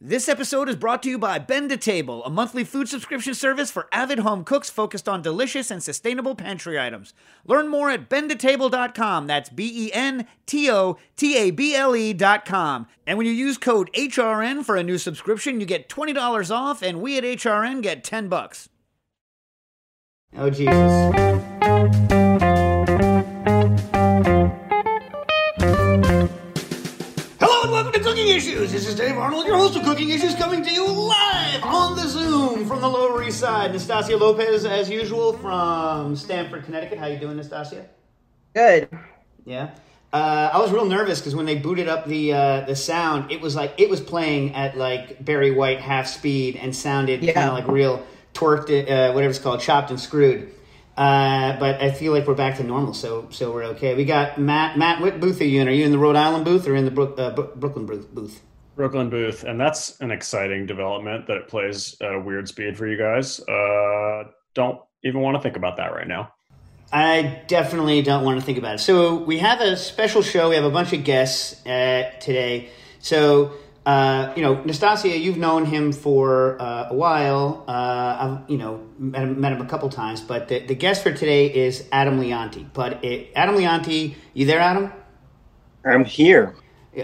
This episode is brought to you by Bento Table, a monthly food subscription service for avid home cooks focused on delicious and sustainable pantry items. Learn more at bentotable.com. That's B E N T O T A B L E.com. And when you use code HRN for a new subscription, you get $20 off, and we at HRN get 10 bucks. Oh, Jesus. Cooking Issues. This is Dave Arnold, your host of Cooking Issues, coming to you live on the Zoom from the Lower East Side. Nastasia Lopez, as usual, from Stamford, Connecticut. How you doing, Nastasia? Good. Yeah. Uh, I was real nervous because when they booted up the uh, the sound, it was like it was playing at like Barry White half speed and sounded Yeah. kind of like real torqued, uh, whatever it's called, chopped and screwed. Uh, but I feel like we're back to normal, so so we're okay. We got Matt. Matt, what booth are you in? Are you in the Rhode Island booth or in the Brook, uh, Bro- Brooklyn booth? booth? Brooklyn booth, and that's an exciting development that it plays at a weird speed for you guys. Uh, don't even want to think about that right now. I definitely don't want to think about it. So we have a special show. We have a bunch of guests uh, today. So uh, you know, Nastasia, you've known him for uh, a while. Uh, I've you know met him, met him a couple times, but the, the guest for today is Adam Leonti. But it, Adam Leonti, you there, Adam? I'm here.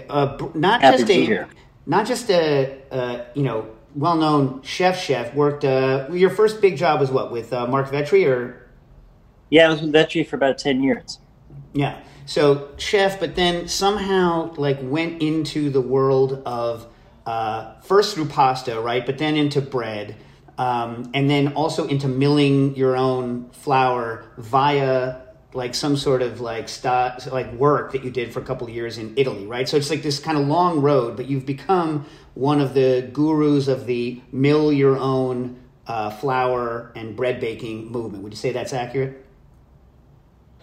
Uh, not Happy just a here. not just a, uh you know well known chef chef. Worked uh, your first big job was what with uh, Marc Vetri or Yeah, I was with Vetri for about 10 years. Yeah. So chef, but then somehow like went into the world of uh, first through pasta, right? But then into bread, um, and then also into milling your own flour via like some sort of like like work that you did for a couple of years in Italy, right? So it's like this kind of long road, but you've become one of the gurus of the mill your own uh, flour and bread baking movement. Would you say that's accurate?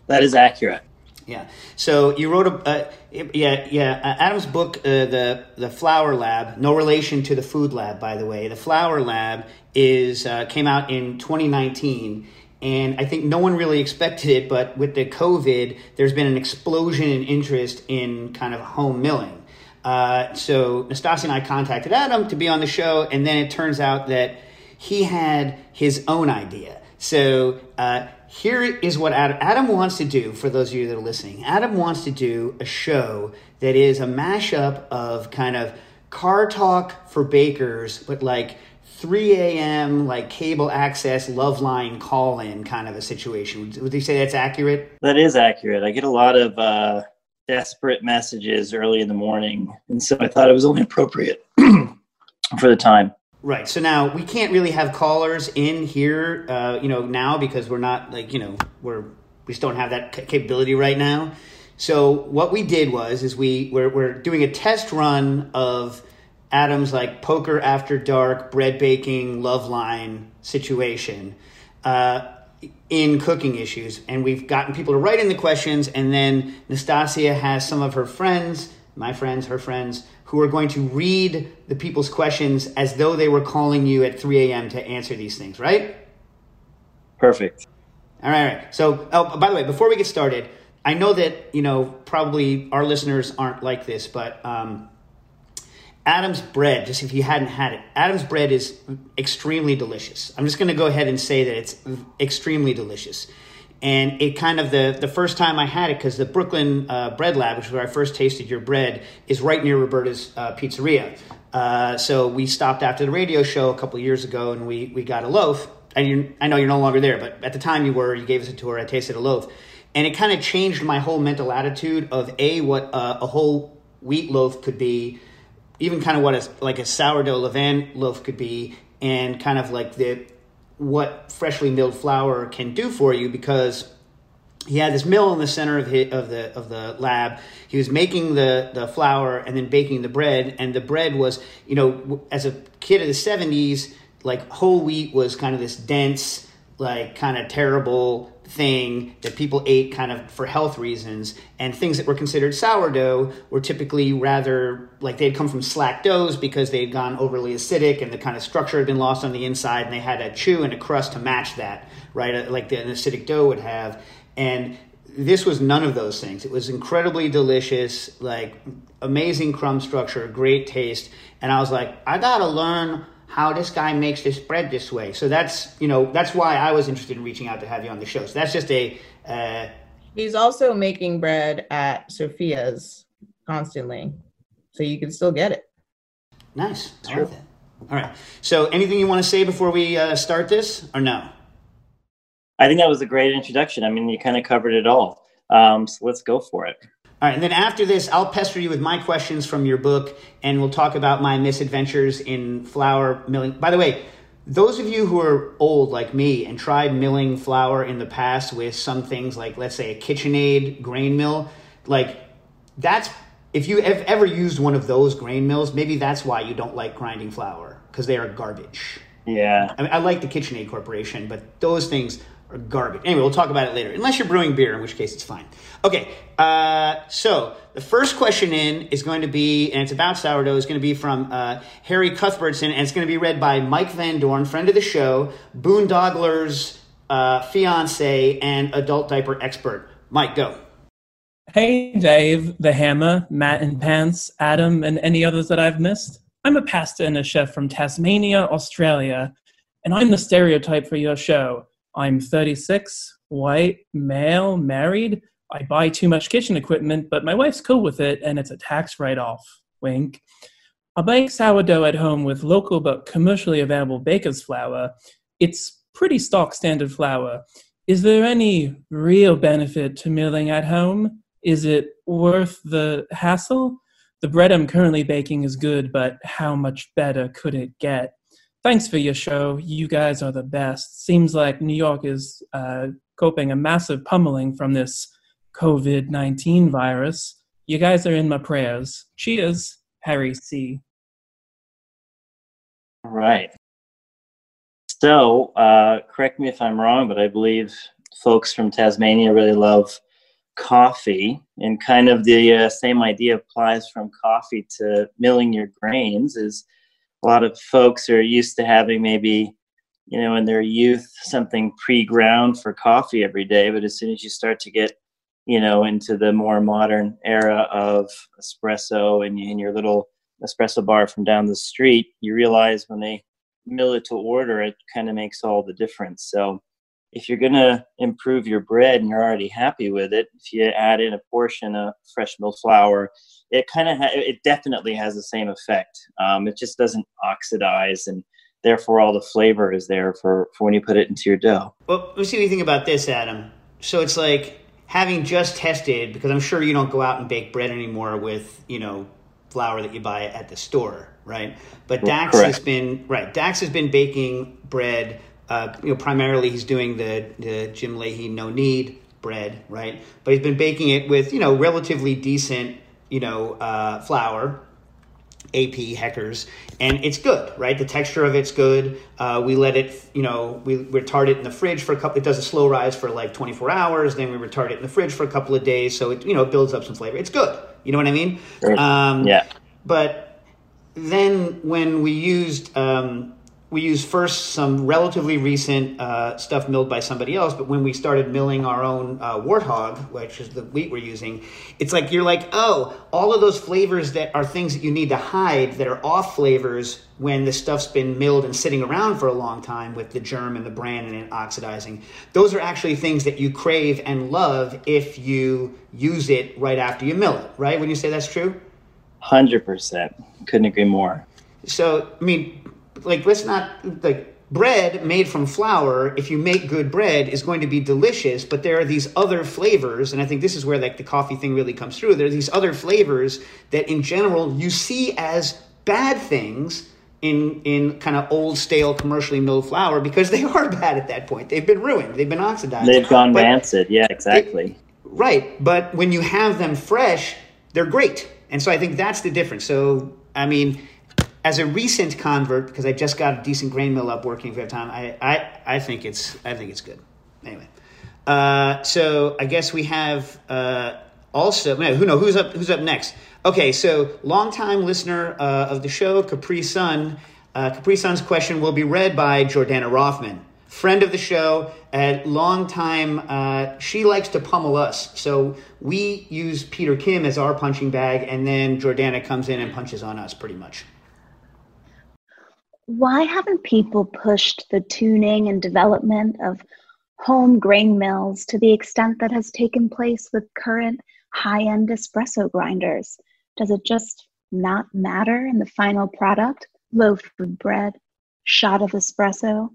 That is accurate. Yeah. So you wrote a uh, yeah yeah uh, Adam's book uh, the the Flour Lab no relation to the Food Lab by the way the Flour Lab is uh, came out in 2019 and I think no one really expected it but with the COVID there's been an explosion in interest in kind of home milling. Uh, so Nastasia and I contacted Adam to be on the show and then it turns out that he had his own idea. So uh, here is what Adam, Adam wants to do for those of you that are listening. Adam wants to do a show that is a mashup of kind of car talk for bakers, but like 3 a.m. like cable access love line call in kind of a situation. Would, would you say that's accurate? That is accurate. I get a lot of uh, desperate messages early in the morning, and so I thought it was only appropriate for the time. Right. So now we can't really have callers in here, uh, you know, now because we're not like, you know, we're we just don't have that capability right now. So what we did was is we we're, we're doing a test run of Adam's like poker after dark bread baking love line situation uh, in cooking issues, and we've gotten people to write in the questions, and then Nastasia has some of her friends, my friends, her friends, who are going to read the people's questions as though they were calling you at 3 a.m. to answer these things, right? Perfect. All right, all right. So, oh, by the way, before we get started, I know that you know probably our listeners aren't like this, but um, Adam's bread. Just if you hadn't had it, Adam's bread is extremely delicious. I'm just going to go ahead and say that it's extremely delicious. And it kind of the the first time I had it because the Brooklyn uh, Bread Lab, which is where I first tasted your bread, is right near Roberta's uh, Pizzeria. Uh, so we stopped after the radio show a couple years ago, and we we got a loaf. And I know you're no longer there, but at the time you were. You gave us a tour. I tasted a loaf, and it kind of changed my whole mental attitude of a what uh, a whole wheat loaf could be, even kind of what a, like a sourdough levain loaf could be, and kind of like the what freshly milled flour can do for you because he had this mill in the center of, his, of the of the lab. He was making the the flour and then baking the bread, and the bread was, you know, as a kid of the '70s, like whole wheat was kind of this dense, like kind of terrible thing that people ate kind of for health reasons and things that were considered sourdough were typically rather like they'd come from slack doughs because they'd gone overly acidic and the kind of structure had been lost on the inside and they had a chew and a crust to match that right uh, like the, an acidic dough would have. And this was none of those things. It was incredibly delicious like amazing crumb structure great taste. And i was like i gotta learn how this guy makes this bread this way. So that's you know that's why I was interested in reaching out to have you on the show. So that's just a. Uh, He's also making bread at Sofia's constantly, so you can still get it. Nice. All right. So anything you want to say before we uh, start this, or no? I think that was a great introduction. I mean, you kind of covered it all. Um, so let's go for it. All right, and then after this, I'll pester you with my questions from your book, and we'll talk about my misadventures in flour milling. By the way, those of you who are old like me and tried milling flour in the past with some things like, let's say, a KitchenAid grain mill, like that's if you have ever used one of those grain mills, maybe that's why you don't like grinding flour because they are garbage. Yeah, I, mean, I like the KitchenAid Corporation, but those things are garbage. Anyway, we'll talk about it later, unless you're brewing beer, in which case it's fine. Okay, uh, so the first question in is going to be, and it's about sourdough, is going to be from uh, Harry Cuthbertson, and it's going to be read by Mike Van Dorn, friend of the show, Boondogler's uh, fiance, and adult diaper expert. Mike, go. Hey, Dave, the Hammer, Matt and Pants, Adam, and any others that I've missed. I'm a pastor and a chef from Tasmania, Australia, and I'm the stereotype for your show. I'm 36, white, male, married. I buy too much kitchen equipment, but my wife's cool with it and it's a tax write off. Wink. I bake sourdough at home with local but commercially available baker's flour. It's pretty stock standard flour. Is there any real benefit to milling at home? Is it worth the hassle? The bread I'm currently baking is good, but how much better could it get? Thanks for your show. You guys are the best. Seems like New York is uh, coping a massive pummeling from this COVID 19 virus. You guys are in my prayers. Cheers, Harry C. All right. So, uh, correct me if I'm wrong, but I believe folks from Tasmania really love coffee, and kind of the uh, same idea applies from coffee to milling your grains. Is a lot of folks are used to having maybe you know in their youth something pre-ground for coffee every day but as soon as you start to get you know into the more modern era of espresso and in your little espresso bar from down the street you realize when they mill it to order it kind of makes all the difference. So if you're going to improve your bread and you're already happy with it if you add in a portion of fresh milled flour it kind of ha- it definitely has the same effect. Um, it just doesn't oxidize, and therefore all the flavor is there for for when you put it into your dough. Well, let's see what you think about this, Adam. So it's like having just tested because I'm sure you don't go out and bake bread anymore with you know flour that you buy at the store, right? But Dax Correct. has been right. Dax has been baking bread. Uh, you know, primarily he's doing the the Jim Lahey no knead bread, right? But he's been baking it with you know relatively decent you know, uh, flour, AP Heckers, and it's good, right? The texture of it's good. Uh, we let it, you know, we retard it in the fridge for a couple. It does a slow rise for like 24 hours. Then we retard it in the fridge for a couple of days, so it, you know, it builds up some flavor. It's good. You know what I mean? Um, yeah. But then when we used um, we used first some relatively recent uh, stuff milled by somebody else, but when we started milling our own uh, warthog, which is the wheat we're using, it's like you're like, oh, all of those flavors that are things that you need to hide that are off flavors when the stuff's been milled and sitting around for a long time with the germ and the bran and it oxidizing. Those are actually things that you crave and love if you use it right after you mill it, right? When you say that's true? 100%. Couldn't agree more. So, I mean, like let's not like bread made from flour if you make good bread is going to be delicious but there are these other flavors and i think this is where like the coffee thing really comes through. There are these other flavors that in general you see as bad things in in kind of old stale commercially milled flour because they are bad at that point. They've been ruined. They've been oxidized. They've gone but rancid. Yeah exactly. Right. But when you have them fresh they're great. And so i think that's the difference. So i mean as a recent convert, because I just got a decent grain mill up working for have time, I, I, I think it's I think it's good. Anyway, uh, so I guess we have uh, also who know who's up who's up next. Okay, so longtime listener uh, of the show, Capri Sun. Uh, Capri Sun's question will be read by Jordana Rothman, friend of the show, a long time. Uh, she likes to pummel us, so we use Peter Kim as our punching bag, and then Jordana comes in and punches on us, pretty much why haven't people pushed the tuning and development of home grain mills to the extent that has taken place with current high end espresso grinders? Does it just not matter in the final product? Loaf of bread, shot of espresso?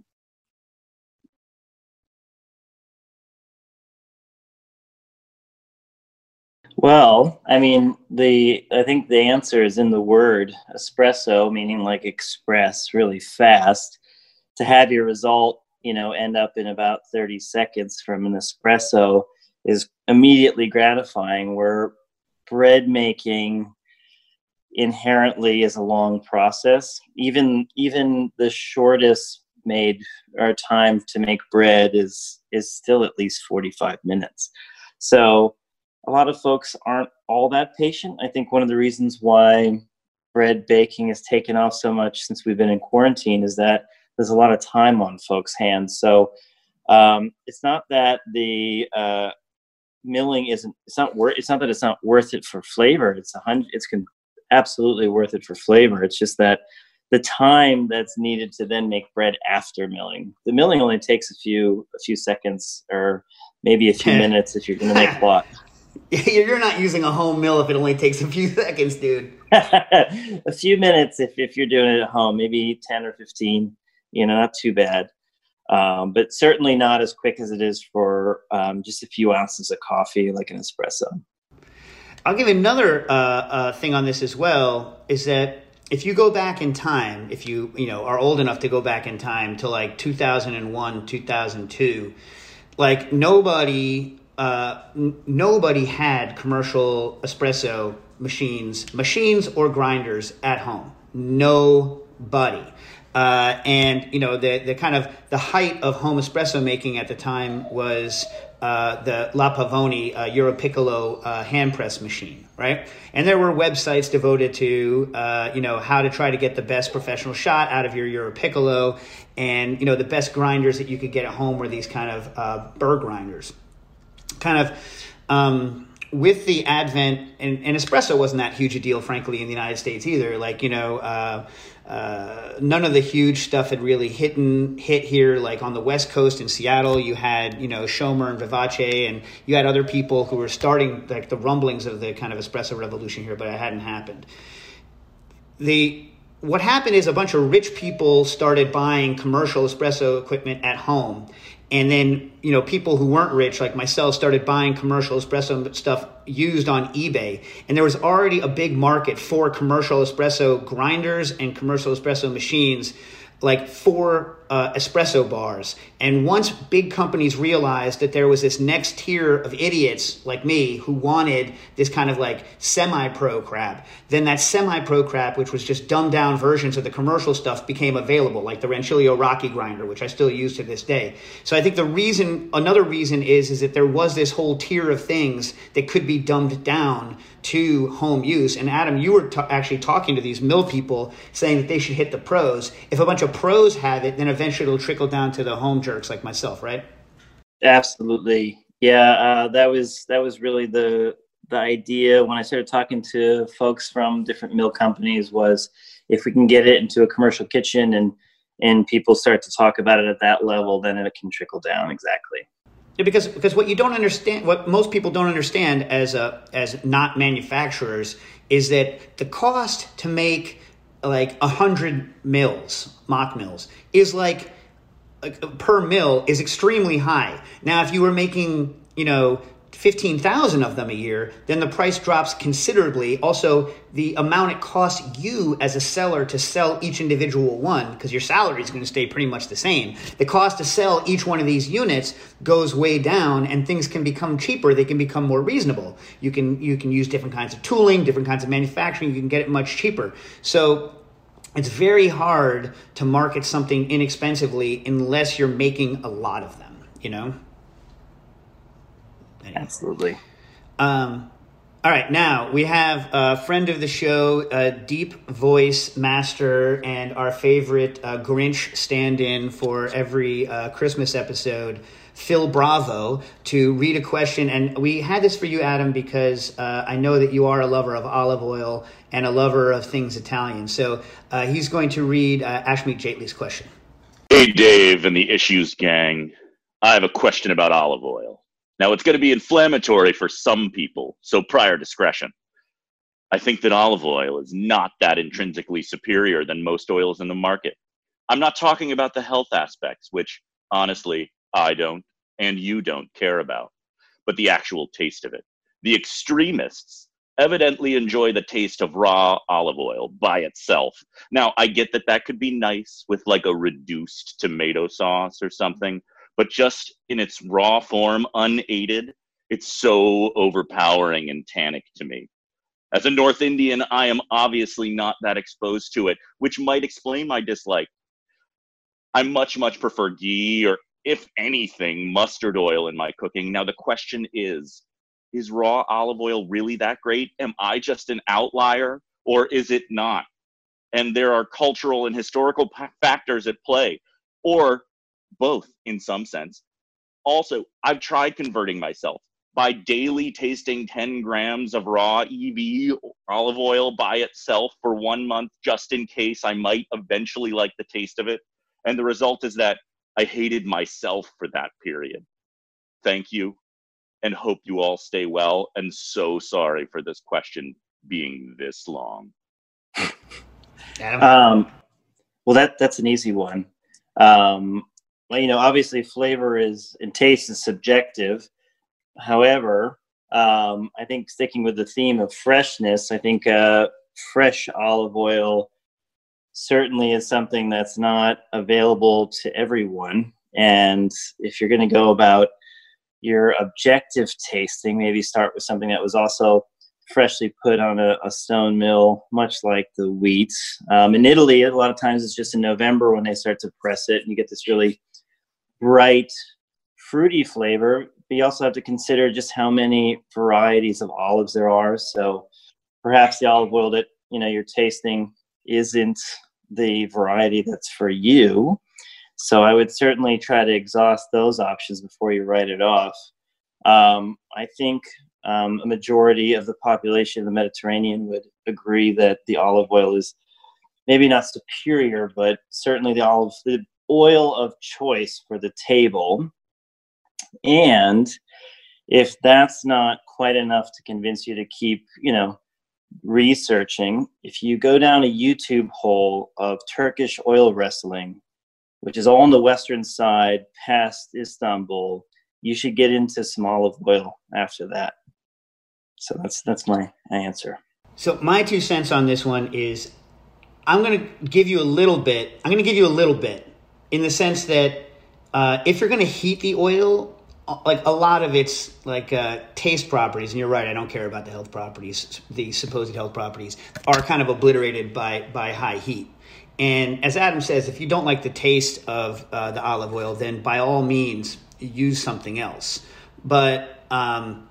Well, I mean, the I think the answer is in the word espresso, meaning like express, really fast. To have your result, you know, end up in about 30 seconds from an espresso is immediately gratifying. Where bread making inherently is a long process. Even even the shortest made our time to make bread is is still at least 45 minutes. So a lot of folks aren't all that patient. I think one of the reasons why bread baking has taken off so much since we've been in quarantine is that there's a lot of time on folks' hands. So um, it's not that the uh, milling isn't. It's not worth. It's not that it's not worth it for flavor. It's a hundred. It's con- absolutely worth it for flavor. It's just that the time that's needed to then make bread after milling. The milling only takes a few a few seconds or maybe a few minutes if you're going to make block. You're not using a home mill if it only takes a few seconds, dude. a few minutes if, if you're doing it at home, maybe 10 or 15, you know, not too bad. Um, but certainly not as quick as it is for um, just a few ounces of coffee, like an espresso. I'll give another uh, uh, thing on this as well is that if you go back in time, if you you know are old enough to go back in time to like 2001, 2002, like nobody uh, n- nobody had commercial espresso machines, machines or grinders at home. Nobody. Uh, and you know the the kind of the height of home espresso making at the time was uh, the La Pavoni uh, Europiccola uh, hand press machine, right? And there were websites devoted to uh, you know how to try to get the best professional shot out of your Europiccola, and you know the best grinders that you could get at home were these kind of uh, burr grinders kind of um, with the advent, and, and, espresso wasn't that huge a deal, frankly, in the United States either. Like you know, uh, uh, none of the huge stuff had really hit hit here. Like on the West Coast in Seattle, you had you know Schomer and Vivace, and you had other people who were starting like the rumblings of the kind of espresso revolution here, but it hadn't happened. The what happened is a bunch of rich people started buying commercial espresso equipment at home and then you know people who weren't rich like myself started buying commercial espresso stuff used on ebay. And there was already a big market for commercial espresso grinders and commercial espresso machines like four uh, espresso bars. And once big companies realized that there was this next tier of idiots like me who wanted this kind of like semi pro crap, then that semi pro crap, which was just dumbed down versions of the commercial stuff, became available, like the Rancilio Rocky grinder, which I still use to this day. So I think the reason, another reason is, is that there was this whole tier of things that could be dumbed down to home use. And Adam, you were t- actually talking to these mill people saying that they should hit the pros. If a bunch of pros have it, then eventually it'll trickle down to the home jerks like myself, right? Absolutely. Yeah, uh, that was that was really the the idea when I started talking to folks from different mill companies was if we can get it into a commercial kitchen and and people start to talk about it at that level, then it can trickle down. Exactly. Yeah, because because what you don't understand, what most people don't understand as a as not manufacturers, is that the cost to make like a hundred mills, Mockmills, is like per mill is extremely high. Now, if you were making you know 15,000 of them a year, then the price drops considerably. Also, the amount it costs you as a seller to sell each individual one, because your salary is going to stay pretty much the same. The cost to sell each one of these units goes way down and things can become cheaper. They can become more reasonable. You can, you can use different kinds of tooling, different kinds of manufacturing. You can get it much cheaper. So it's very hard to market something inexpensively unless you're making a lot of them, you know? Absolutely. Um, all right, now we have a friend of the show, a deep voice master, and our favorite uh, Grinch stand in for every uh, Christmas episode, Phil Bravo, to read a question. And we had this for you, Adam, because uh, I know that you are a lover of olive oil and a lover of things Italian. So uh, he's going to read uh, Ashmeet Jaitley's question. Hey, Dave and the Issues Gang. I have a question about olive oil. Now, it's going to be inflammatory for some people, so prior discretion. I think that olive oil is not that intrinsically superior than most oils in the market. I'm not talking about the health aspects, which honestly, I don't and you don't care about, but the actual taste of it. The extremists evidently enjoy the taste of raw olive oil by itself. Now, I get that that could be nice with like a reduced tomato sauce or something, but just in its raw form, unaided, it's so overpowering and tannic to me. As a North Indian, I am obviously not that exposed to it, which might explain my dislike. I much, much prefer ghee or, if anything, mustard oil in my cooking. Now, the question is is raw olive oil really that great? Am I just an outlier or is it not? And there are cultural and historical factors at play. Or both in some sense. Also, I've tried converting myself by daily tasting 10 grams of raw EV olive oil by itself for one month, just in case I might eventually like the taste of it. And the result is that I hated myself for that period. Thank you and hope you all stay well. And so sorry for this question being this long. Um, well, that that's an easy one. Um, well, you know, obviously flavor is and taste is subjective. However, um, I think sticking with the theme of freshness, I think uh, fresh olive oil certainly is something that's not available to everyone. And if you're going to go about your objective tasting, maybe start with something that was also freshly put on a, a stone mill, much like the wheat. Um, in Italy, a lot of times it's just in November when they start to press it, and you get this really bright, fruity flavor. But you also have to consider just how many varieties of olives there are. So perhaps the olive oil that you know you're tasting isn't the variety that's for you. So I would certainly try to exhaust those options before you write it off. Um, I think um, a majority of the population of the Mediterranean would agree that the olive oil is maybe not superior, but certainly the olive the oil of choice for the table. And if that's not quite enough to convince you to keep, you know, researching, if you go down a YouTube hole of Turkish oil wrestling, which is all on the western side past Istanbul, you should get into some olive oil after that. So that's that's my answer. So my two cents on this one is I'm going to give you a little bit. I'm going to give you a little bit in the sense that uh, if you're going to heat the oil, like a lot of its like uh, taste properties, and you're right, I don't care about the health properties, the supposed health properties, are kind of obliterated by by high heat. And as Adam says, if you don't like the taste of uh, the olive oil, then by all means use something else. But um,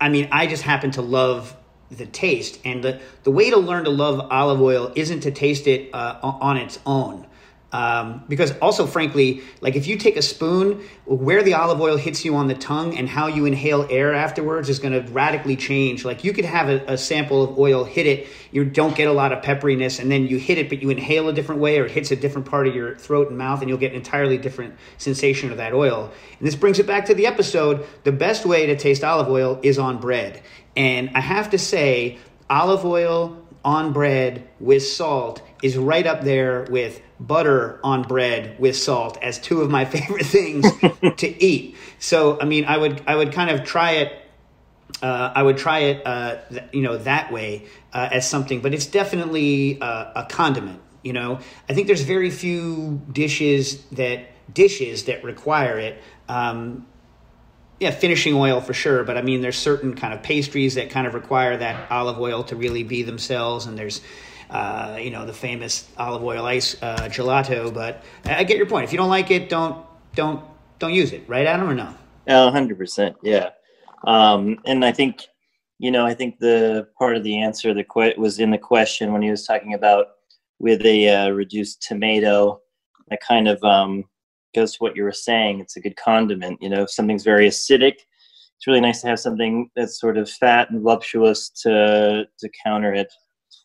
I mean, I just happen to love the taste, and the the way to learn to love olive oil isn't to taste it uh, on its own. Um, because also, frankly, like if you take a spoon, where the olive oil hits you on the tongue and how you inhale air afterwards is going to radically change. Like you could have a, a, sample of oil, hit it, you don't get a lot of pepperiness, and then you hit it, but you inhale a different way or it hits a different part of your throat and mouth, and you'll get an entirely different sensation of that oil. And this brings it back to the episode. The best way to taste olive oil is on bread. And I have to say, olive oil on bread with salt is right up there with butter on bread with salt as two of my favorite things to eat. So, I mean, I would I would kind of try it. Uh, I would try it, uh, th- you know, that way uh, as something, but it's definitely uh, a condiment. You know, I think there's very few dishes that dishes that require it. Um, yeah, finishing oil for sure, but I mean, there's certain kind of pastries that kind of require that olive oil to really be themselves, and there's uh, you know, the famous olive oil ice uh, gelato. But I get your point. If you don't like it, don't don't don't use it, right, Adam, or no? hundred percent, yeah. Um, and I think, you know, I think the part of the answer the que- was in the question when he was talking about with a uh, reduced tomato. That kind of um, goes to what you were saying. It's a good condiment. You know, if something's very acidic, it's really nice to have something that's sort of fat and voluptuous to to counter it.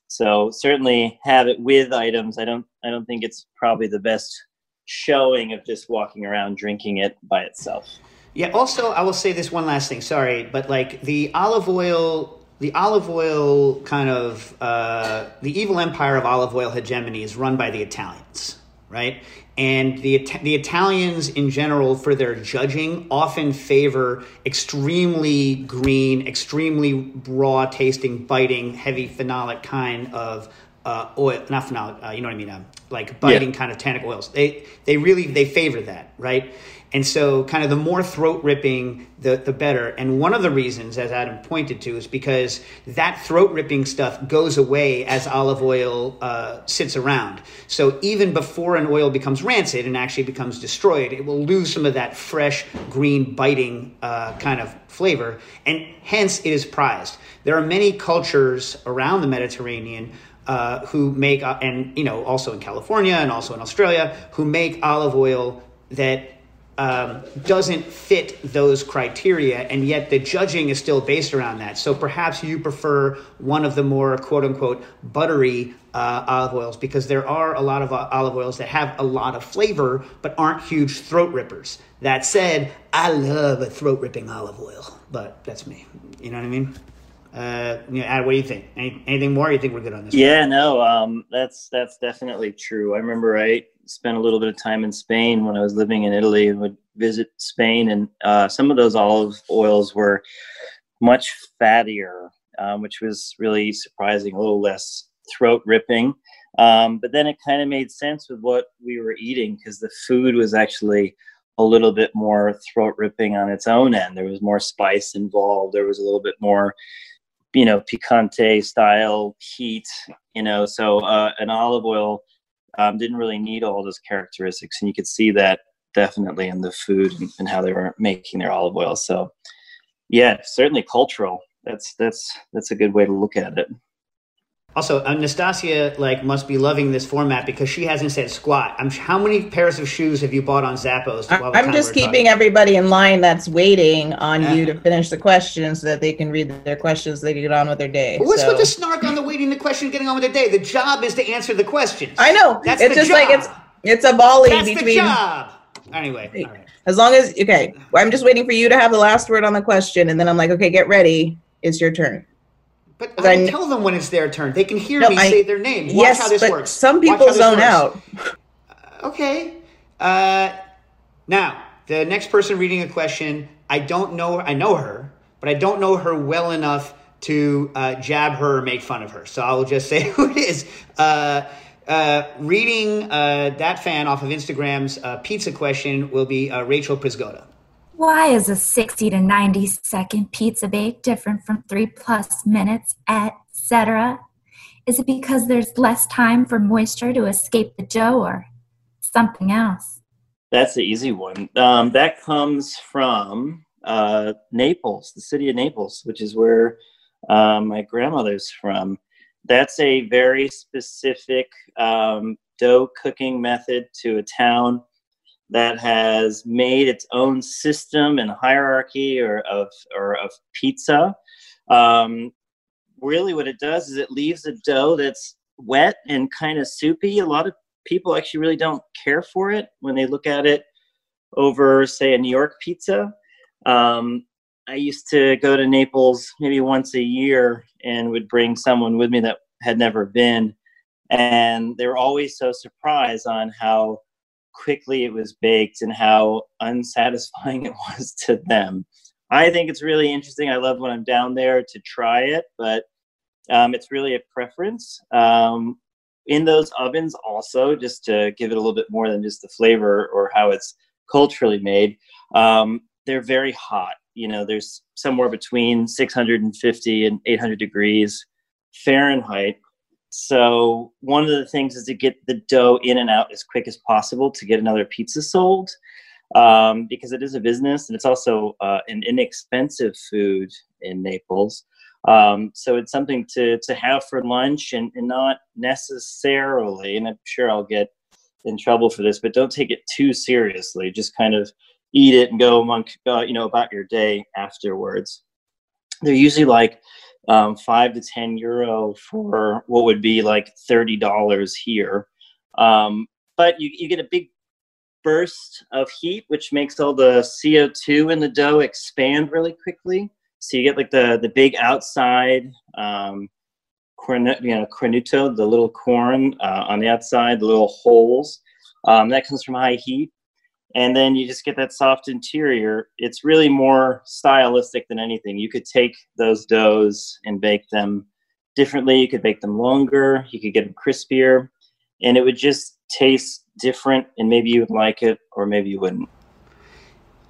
So certainly have it with items. I don't I don't think it's probably the best showing of just walking around drinking it by itself. Yeah, also I will say this one last thing, sorry, but like the olive oil the olive oil kind of uh, the evil empire of olive oil hegemony is run by the Italians, right? And the, the Italians in general, for their judging, often favor extremely green, extremely raw tasting, biting, heavy phenolic kind of uh, oil, not phenolic, uh, you know what I mean, um, like biting yeah. kind of tannic oils. They, they really, they favor that, right? And so, kind of the more throat ripping, the, the better. And one of the reasons, as Adam pointed to, is because that throat ripping stuff goes away as olive oil uh, sits around. So, even before an oil becomes rancid and actually becomes destroyed, it will lose some of that fresh, green, biting uh, kind of flavor. And hence, it is prized. There are many cultures around the Mediterranean uh, who make, uh, and you know, also in California and also in Australia, who make olive oil that um, doesn't fit those criteria, and yet the judging is still based around that. So perhaps you prefer one of the more quote unquote buttery uh, olive oils because there are a lot of uh, olive oils that have a lot of flavor but aren't huge throat rippers. That said, I love a throat ripping olive oil, but that's me. You know what I mean? Uh, you know, Ad, what do you think? Any, anything more? you think we're good on this? Yeah, one? no, um, that's that's definitely true. I remember I spent a little bit of time in Spain when I was living in Italy and would visit Spain, and uh, some of those olive oils were much fattier, um, which was really surprising. A little less throat ripping, um, but then it kind of made sense with what we were eating because the food was actually a little bit more throat ripping on its own end. There was more spice involved. There was a little bit more, you know, picante style heat. You know, so uh, an olive oil um, didn't really need all those characteristics, and you could see that definitely in the food and, and how they were making their olive oil. So, yeah, certainly cultural. That's that's that's a good way to look at it. Also, Anastasia like must be loving this format because she hasn't said squat. I'm, how many pairs of shoes have you bought on Zappos? I'm just keeping talking? everybody in line that's waiting on you to uh-huh. finish the questions so that they can read their questions. They can get on with their day. Well, what's so. with the snark on the waiting the question, getting on with their day? The job is to answer the questions. I know. That's it's just job. like it's it's a volley that's between. The job. Anyway, as long as okay, I'm just waiting for you to have the last word on the question, and then I'm like, okay, get ready. It's your turn. But I, tell them when it's their turn. They can hear no, me I, say their name. Watch yes, how this but works. Some people zone works. out. Uh, okay. Uh, now, the next person reading a question, I don't know. I know her, but I don't know her well enough to uh, jab her or make fun of her. So I will just say who it is. Uh, uh, reading uh, that fan off of Instagram's uh, pizza question will be uh, Rachel Prisgoda. Why is a 60 to 90 second pizza bake different from three plus minutes, etc.? Is it because there's less time for moisture to escape the dough or something else? That's the easy one. Um, that comes from uh, Naples, the city of Naples, which is where uh, my grandmother's from. That's a very specific um, dough cooking method to a town that has made its own system and hierarchy or of or of pizza. Um, really, what it does is it leaves a dough that's wet and kind of soupy. A lot of people actually really don't care for it when they look at it over, say, a New York pizza. Um, I used to go to Naples maybe once a year and would bring someone with me that had never been. And they were always so surprised on how quickly it was baked and how unsatisfying it was to them. I think it's really interesting. I love when I'm down there to try it, but um, it's really a preference. Um, in those ovens, also, just to give it a little bit more than just the flavor or how it's culturally made, um, they're very hot. You know, there's somewhere between 650 and 800 degrees Fahrenheit so one of the things is to get the dough in and out as quick as possible to get another pizza sold, um, because it is a business and it's also uh, an inexpensive food in Naples. Um, so it's something to to have for lunch and, and not necessarily. And I'm sure I'll get in trouble for this, but don't take it too seriously. Just kind of eat it and go among uh, you know about your day afterwards. They're usually like um, five to 10 euro for what would be like $30 here. Um, but you, you get a big burst of heat, which makes all the CO2 in the dough expand really quickly. So you get like the, the big outside um, corn, you know, cornuto, the little corn uh, on the outside, the little holes. Um, that comes from high heat and then you just get that soft interior. It's really more stylistic than anything. You could take those doughs and bake them differently. You could bake them longer. You could get them crispier, and it would just taste different. And maybe you would like it, or maybe you wouldn't.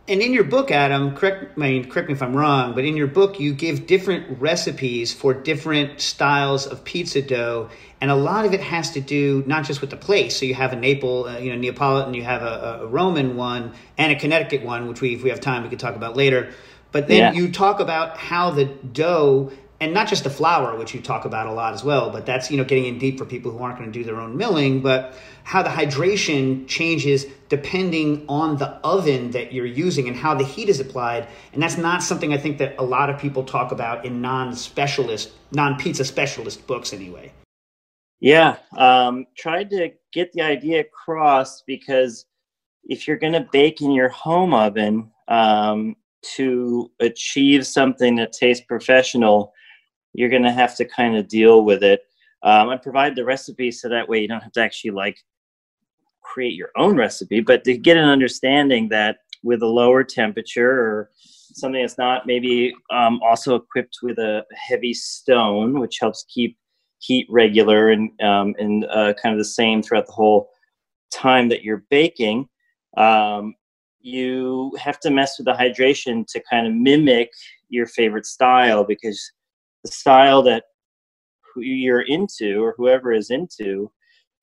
And in your book, Adam, correct, I mean, correct me if I'm wrong, but in your book, you give different recipes for different styles of pizza dough, and a lot of it has to do not just with the place. So you have a Naples, uh, you know, Neapolitan, you have a, a, Roman one, and a Connecticut one, which we, if we have time, we could talk about later. But then yeah. you talk about how the dough and not just the flour, which you talk about a lot as well, but that's you know getting in deep for people who aren't going to do their own milling, but how the hydration changes depending on the oven that you're using and how the heat is applied, and that's not something I think that a lot of people talk about in non-specialist, non-pizza specialist books anyway. Yeah, um, tried to get the idea across because if you're going to bake in your home oven um, to achieve something that tastes professional you're going to have to kind of deal with it. Um, I provide the recipe so that way you don't have to actually like create your own recipe, but to get an understanding that with a lower temperature or something that's not maybe um, also equipped with a heavy stone, which helps keep heat regular and um, and uh, kind of the same throughout the whole time that you're baking. Um, you have to mess with the hydration to kind of mimic your favorite style because the style that you're into or whoever is into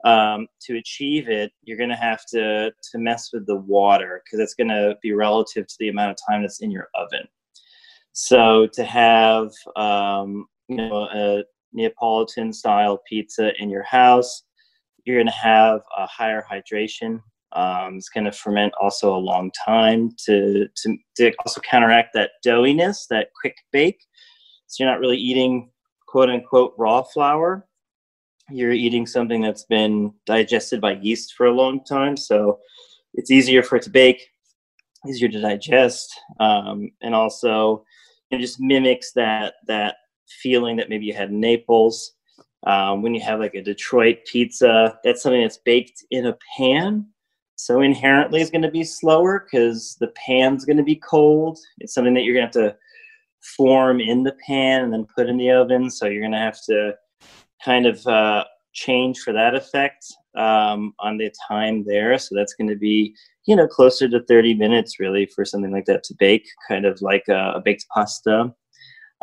um, to achieve it you're going to have to to mess with the water because it's going to be relative to the amount of time that's in your oven. So to have um, you know a neapolitan style pizza in your house you're going to have a higher hydration. Um, it's going to ferment also a long time to, to, to also counteract that doughiness that quick bake so you're not really eating quote unquote raw flour. You're eating something that's been digested by yeast for a long time. So it's easier for it to bake, easier to digest, um, and also it just mimics that that feeling that maybe you had in Naples. Um, when you have like a Detroit pizza, that's something that's baked in a pan. So inherently, it's going to be slower because the pan's going to be cold. It's something that you're going to have to form in the pan and then put in the oven. So you're going to have to kind of uh, change for that effect um, on the time there. So that's going to be, you know, closer to 30 minutes really for something like that to bake, kind of like a, a baked pasta.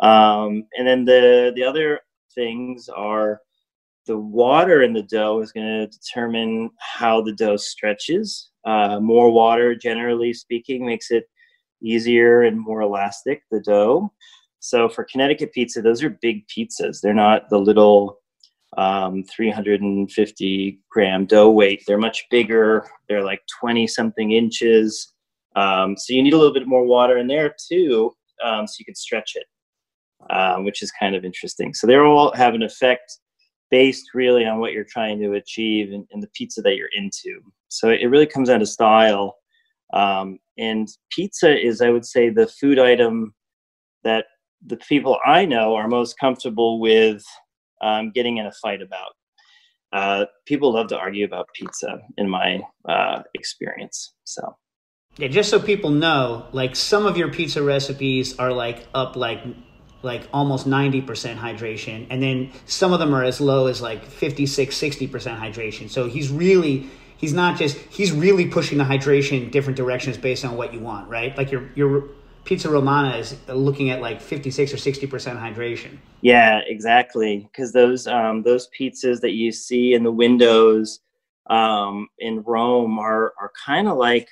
Um, and then the, the other things are the water in the dough is going to determine how the dough stretches. Uh, more water, generally speaking, makes it easier and more elastic, the dough. So for Connecticut pizza, those are big pizzas. They're not the little um, 350 gram dough weight. They're much bigger. They're like 20 something inches. Um, so you need a little bit more water in there too, um, so you can stretch it, um, which is kind of interesting. So they all have an effect based really on what you're trying to achieve in the pizza that you're into. So it really comes down to style. Um, and pizza is, I would say, the food item that the people I know are most comfortable with um, getting in a fight about. Uh, people love to argue about pizza, in my uh, experience. So, yeah, just so people know, like some of your pizza recipes are like up like like almost 90% hydration and then some of them are as low as like 56 60% hydration so he's really he's not just he's really pushing the hydration different directions based on what you want right? Like your your pizza romana is looking at like 56 or 60% hydration. Yeah exactly. Because those um, those pizzas that you see in the windows um, in rome are are kind of like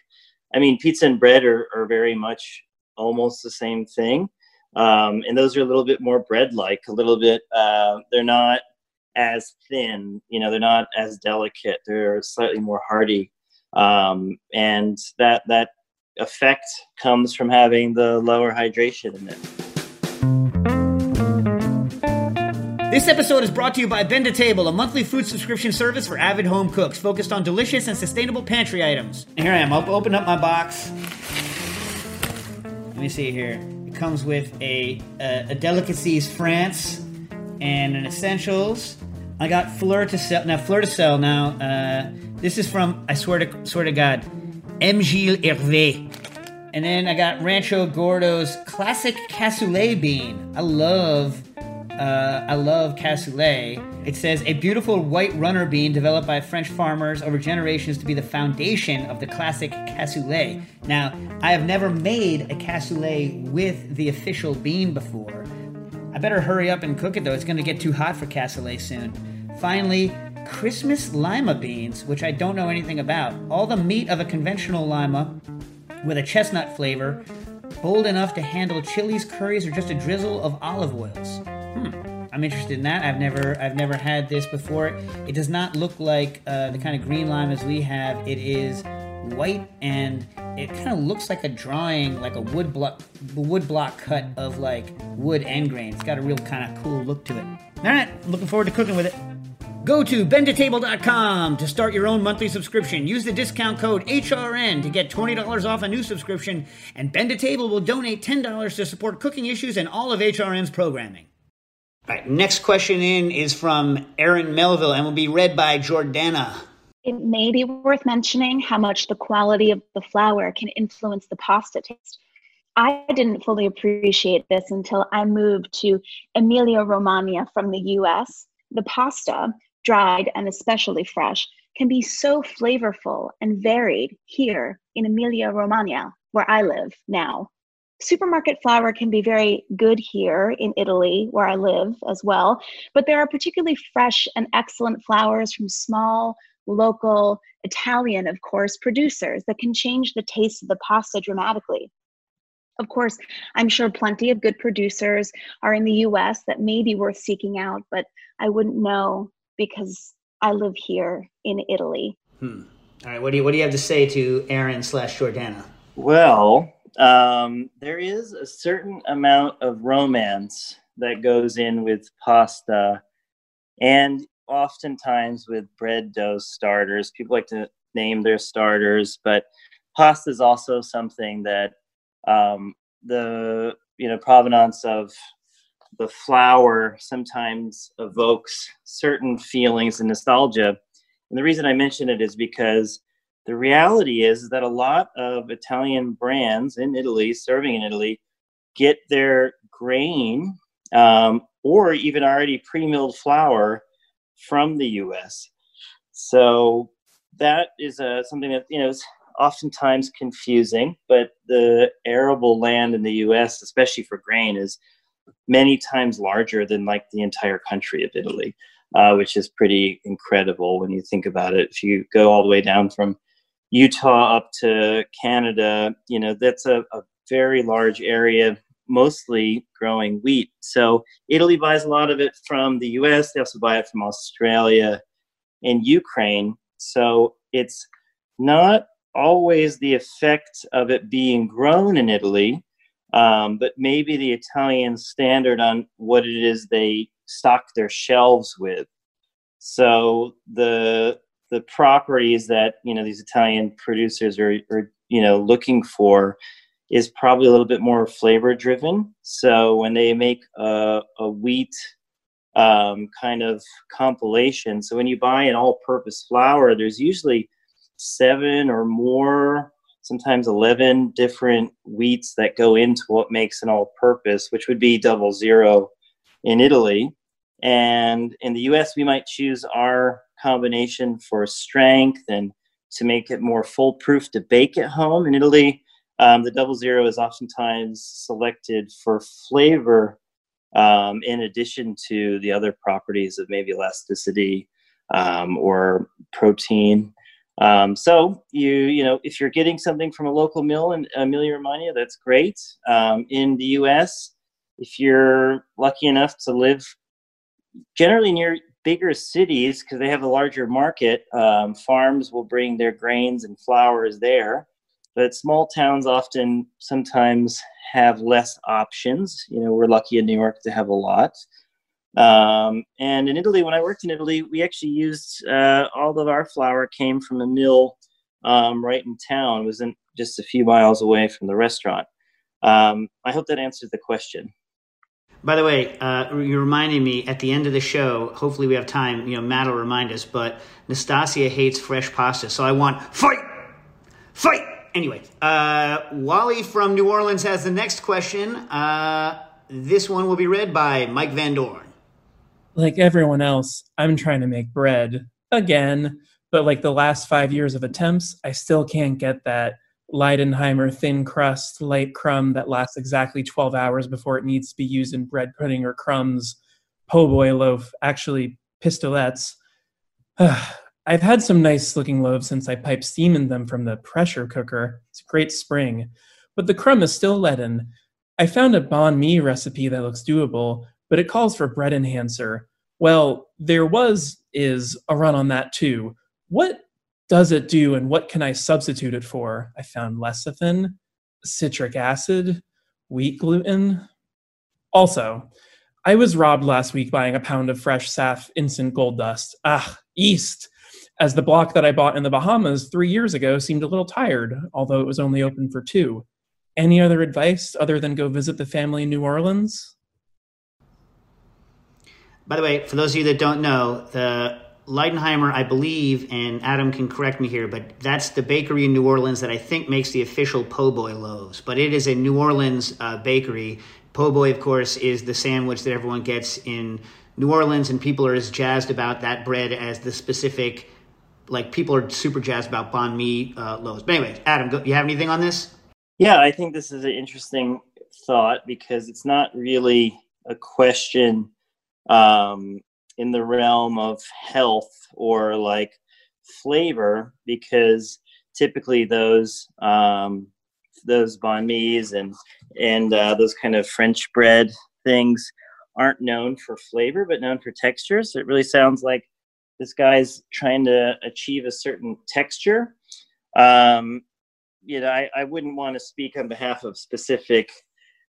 i mean pizza and bread are, are very much almost the same thing. Um, and those are a little bit more bread-like, a little bit. Uh, they're not as thin, you know, they're not as delicate. They're slightly more hardy, um, and that that effect comes from having the lower hydration in it. This episode is brought to you by Bento Table, a monthly food subscription service for avid home cooks focused on delicious and sustainable pantry items. And here I am. I'll open up my box. Let me see here It comes with a, a, a delicacies France and an essentials. I got fleur de sel. Now fleur de sel. Now uh, this is from I swear to swear to God, M. Gilles Hervé. And then I got Rancho Gordo's classic cassoulet bean. I love uh, I love cassoulet. It says a beautiful white runner bean developed by French farmers over generations to be the foundation of the classic cassoulet. Now, I have never made a cassoulet with the official bean before. I better hurry up and cook it though. It's going to get too hot for cassoulet soon. Finally, Christmas lima beans, which I don't know anything about. All the meat of a conventional lima with a chestnut flavor, bold enough to handle chilies, curries, or just a drizzle of olive oils. Hmm. I'm interested in that. I've never I've never had this before. It does not look like uh, the kind of green lime as we have. It is white and it kind of looks like a drawing, like a wood block wood block cut of like wood end grain. It's got a real kind of cool look to it. All right, looking forward to cooking with it. Go to bentotable.com to start your own monthly subscription. Use the discount code HRN to get $20 off a new subscription, and Bento Table will donate $10 to support cooking issues and all of HRN's programming. All right, next question in is from Erin Melville and will be read by Jordana. It may be worth mentioning how much the quality of the flour can influence the pasta taste. I didn't fully appreciate this until I moved to Emilia Romagna from the US. The pasta, dried and especially fresh, can be so flavorful and varied here in Emilia Romagna, where I live now supermarket flour can be very good here in Italy, where I live as well, but there are particularly fresh and excellent flours from small, local, Italian, of course, producers that can change the taste of the pasta dramatically. Of course, I'm sure plenty of good producers are in the US that may be worth seeking out, but I wouldn't know because I live here in Italy. Hmm. All right, what do you what do you have to say to Aaron slash Jordana? Well, um, there is a certain amount of romance that goes in with pasta and oftentimes with bread dough starters. People like to name their starters, but pasta is also something that um, the you know provenance of the flour sometimes evokes certain feelings and nostalgia. And the reason I mention it is because the reality is that a lot of Italian brands in Italy, serving in Italy, get their grain um, or even already pre milled flour from the U.S. So that is uh, something that you know is oftentimes confusing. But the arable land in the U.S., especially for grain, is many times larger than like the entire country of Italy, uh, which is pretty incredible when you think about it. If you go all the way down from Utah up to Canada, you know that's a, a very large area mostly growing wheat. So Italy buys a lot of it from the US. They also buy it from Australia and Ukraine. So it's not always the effect of it being grown in Italy, um, but maybe the Italian standard on what it is they stock their shelves with. So the the properties that you know these Italian producers are, are you know looking for is probably a little bit more flavor driven. So when they make a, a wheat um, kind of compilation, so when you buy an all purpose flour, there's usually seven or more, sometimes 11 different wheats that go into what makes an all purpose, which would be double zero in Italy. And in the US, we might choose our combination for strength and to make it more foolproof to bake at home. In Italy, um, the double zero is oftentimes selected for flavor um, in addition to the other properties of maybe elasticity um, or protein. Um, so you you know if you're getting something from a local mill in Emilia Romagna, that's great. Um, in the U.S., if you're lucky enough to live generally near bigger cities because they have a larger market, um, farms will bring their grains and flours there but small towns often sometimes have less options. You know, we're lucky in New York to have a lot. Um, and in Italy, when I worked in Italy, we actually used uh, all of our flour came from a mill um, right in town. It was in just a few miles away from the restaurant. Um, I hope that answers the question. By the way, uh, you reminded me at the end of the show. Hopefully, we have time. You know, Matt will remind us. But Nastasia hates fresh pasta, so I want fight, fight, Anyway, uh, Wally from New Orleans has the next question. Uh, this one will be read by Mike Van Dorn. Like everyone else, I'm trying to make bread again, but like the last five years of attempts, I still can't get that Leidenheimer thin crust light crumb that lasts exactly 12 hours before it needs to be used in bread pudding or crumbs, po' boy loaf, actually pistolets. I've had some nice looking loaves since I pipe steam in them from the pressure cooker. It's a great spring. But the crumb is still leaden. I found a banh mi recipe that looks doable, but it calls for bread enhancer. Well, there was, is, a run on that too. What does it do and what can I substitute it for? I found lecithin, citric acid, wheat gluten. Also, I was robbed last week buying a pound of fresh SAF instant gold dust. Ah, East as the block that I bought in the Bahamas three years ago seemed a little tired, although it was only open for two. Any other advice other than go visit the family in New Orleans? By the way, for those of you that don't know, the Leidenheimer, I believe, and Adam can correct me here, but that's the bakery in New Orleans that I think makes the official po' boy loaves. But it is a New Orleans uh, bakery. Po' boy, of course, is the sandwich that everyone gets in New Orleans, and people are as jazzed about that bread as the specific like people are super jazzed about banh mi uh, loaves. But anyway, Adam, go, you have anything on this? Yeah, I think this is an interesting thought because it's not really a question um, in the realm of health or like flavor because typically those um, those banh mi's and and uh, those kind of French bread things aren't known for flavor but known for texture. So it really sounds like this guy's trying to achieve a certain texture. Um, you know, I, I wouldn't want to speak on behalf of specific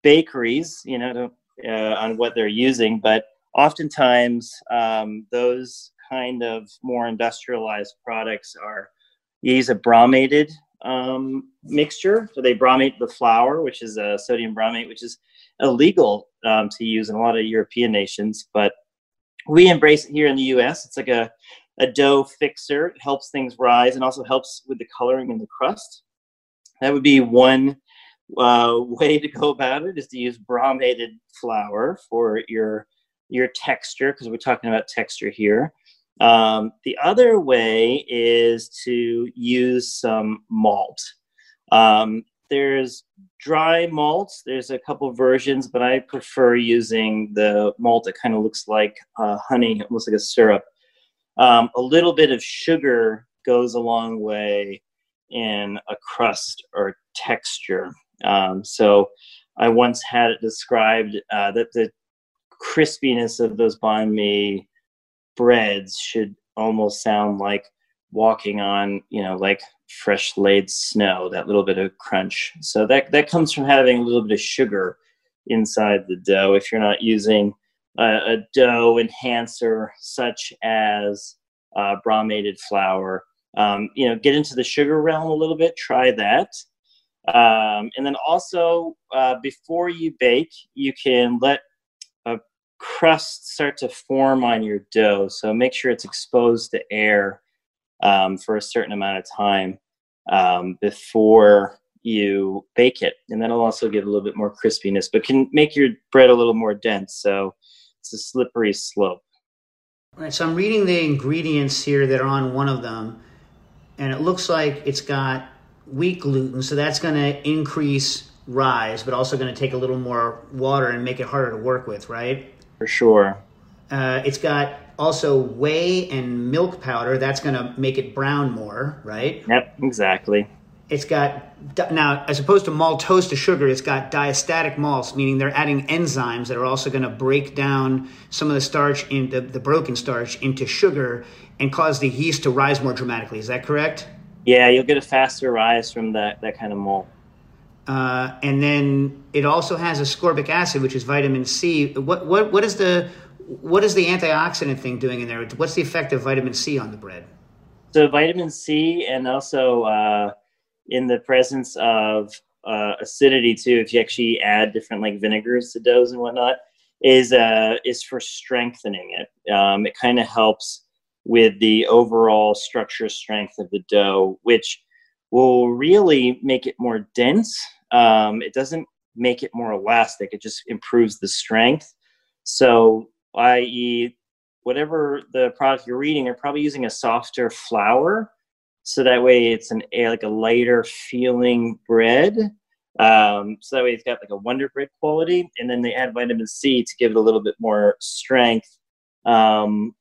bakeries, you know, to, uh, on what they're using, but oftentimes um, those kind of more industrialized products are use a bromated um, mixture. So they bromate the flour, which is a sodium bromate, which is illegal um, to use in a lot of European nations, but we embrace it here in the US. It's like a, a dough fixer. It helps things rise and also helps with the coloring in the crust. That would be one uh, way to go about it is to use bromated flour for your your texture because we're talking about texture here. Um, the other way is to use some malt. Um, there's dry malts. There's a couple versions, but I prefer using the malt that kind of looks like uh, honey, almost like a syrup. Um, a little bit of sugar goes a long way in a crust or texture. Um, so I once had it described uh, that the crispiness of those banh mi breads should almost sound like walking on, you know, like fresh laid snow, that little bit of crunch. So that, that comes from having a little bit of sugar inside the dough. If you're not using a, a dough enhancer such as uh, bromated flour, um, you know, get into the sugar realm a little bit, try that. Um, and then also, uh, before you bake, you can let a crust start to form on your dough. So make sure it's exposed to air um, for a certain amount of time um, before you bake it. And that'll also give a little bit more crispiness, but can make your bread a little more dense. So it's a slippery slope. All right, so I'm reading the ingredients here that are on one of them, and it looks like it's got wheat gluten, so that's going to increase rise, but also going to take a little more water and make it harder to work with, right? For sure. Uh, it's got also whey and milk powder. That's going to make it brown more, right? Yep, exactly. It's got now, as opposed to maltose to sugar, it's got diastatic malts, meaning they're adding enzymes that are also going to break down some of the starch into the broken starch into sugar and cause the yeast to rise more dramatically. Is that correct? Yeah, you'll get a faster rise from that that kind of malt. Uh, and then it also has ascorbic acid, which is vitamin C. What what what is the what is the antioxidant thing doing in there? What's the effect of vitamin C on the bread? So vitamin C, and also uh, in the presence of uh, acidity too, if you actually add different like vinegars to doughs and whatnot, is uh, is for strengthening it. Um, it kind of helps with the overall structure strength of the dough, which will really make it more dense. Um, it doesn't make it more elastic, it just improves the strength. So, i.e., whatever the product you're eating, you're probably using a softer flour. So that way it's an like a lighter feeling bread. Um, so that way it's got like a Wonder Bread quality, and then they add vitamin C to give it a little bit more strength. Um,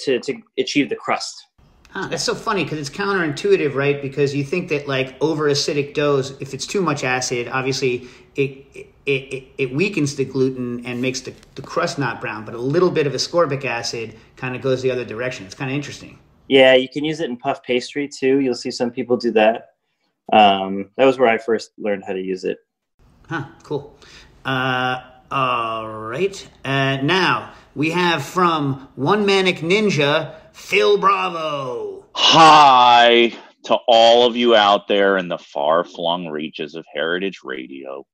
to, to achieve the crust. Huh, that's so funny because it's counterintuitive, right? Because you think that like over acidic doughs, if it's too much acid, obviously it it, it, it weakens the gluten and makes the, the crust not brown. But a little bit of ascorbic acid kind of goes the other direction. It's kind of interesting. Yeah, you can use it in puff pastry too. You'll see some people do that. Um, that was where I first learned how to use it. Huh, cool. Uh, all right. Uh, now, we have from One Manic Ninja, Phil Bravo. Hi to all of you out there in the far flung reaches of Heritage Radio.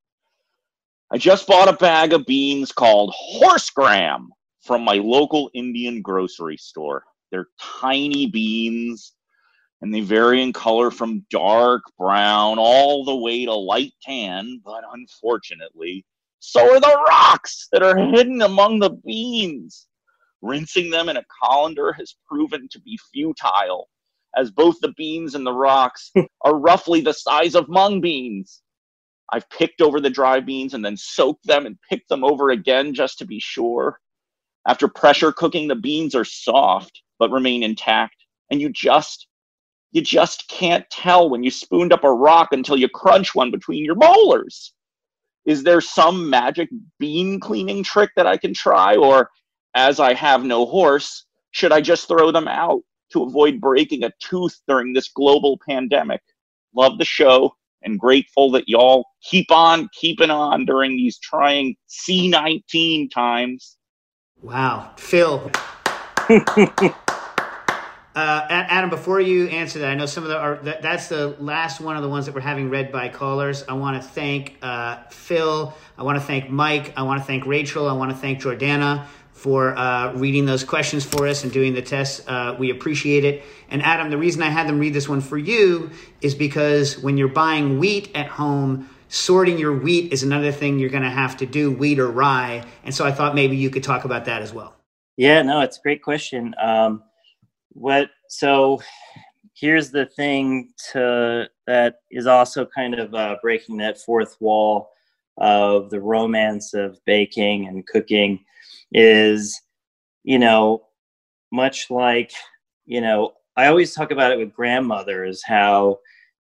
I just bought a bag of beans called Horse Gram from my local Indian grocery store. They're tiny beans and they vary in color from dark brown all the way to light tan, but unfortunately, so are the rocks that are hidden among the beans. Rinsing them in a colander has proven to be futile, as both the beans and the rocks are roughly the size of mung beans. I've picked over the dry beans and then soaked them and picked them over again just to be sure. After pressure cooking, the beans are soft but remain intact, and you just you just can't tell when you spooned up a rock until you crunch one between your molars is there some magic bean cleaning trick that I can try? Or as I have no horse, should I just throw them out to avoid breaking a tooth during this global pandemic? Love the show and grateful that y'all keep on keeping on during these trying C19 times. Wow. Phil. Uh, Adam, before you answer that, I know some of the are, that, that's the last one of the ones that we're having read by callers. I want to thank uh, Phil. I want to thank Mike. I want to thank Rachel. I want to thank Jordana for uh, reading those questions for us and doing the tests. Uh, we appreciate it. And Adam, the reason I had them read this one for you is because when you're buying wheat at home, sorting your wheat is another thing you're going to have to do, wheat or rye. And so I thought maybe you could talk about that as well. Yeah, no, it's a great question. Um, what so here's the thing to that is also kind of uh, breaking that fourth wall of the romance of baking and cooking is you know much like you know i always talk about it with grandmothers how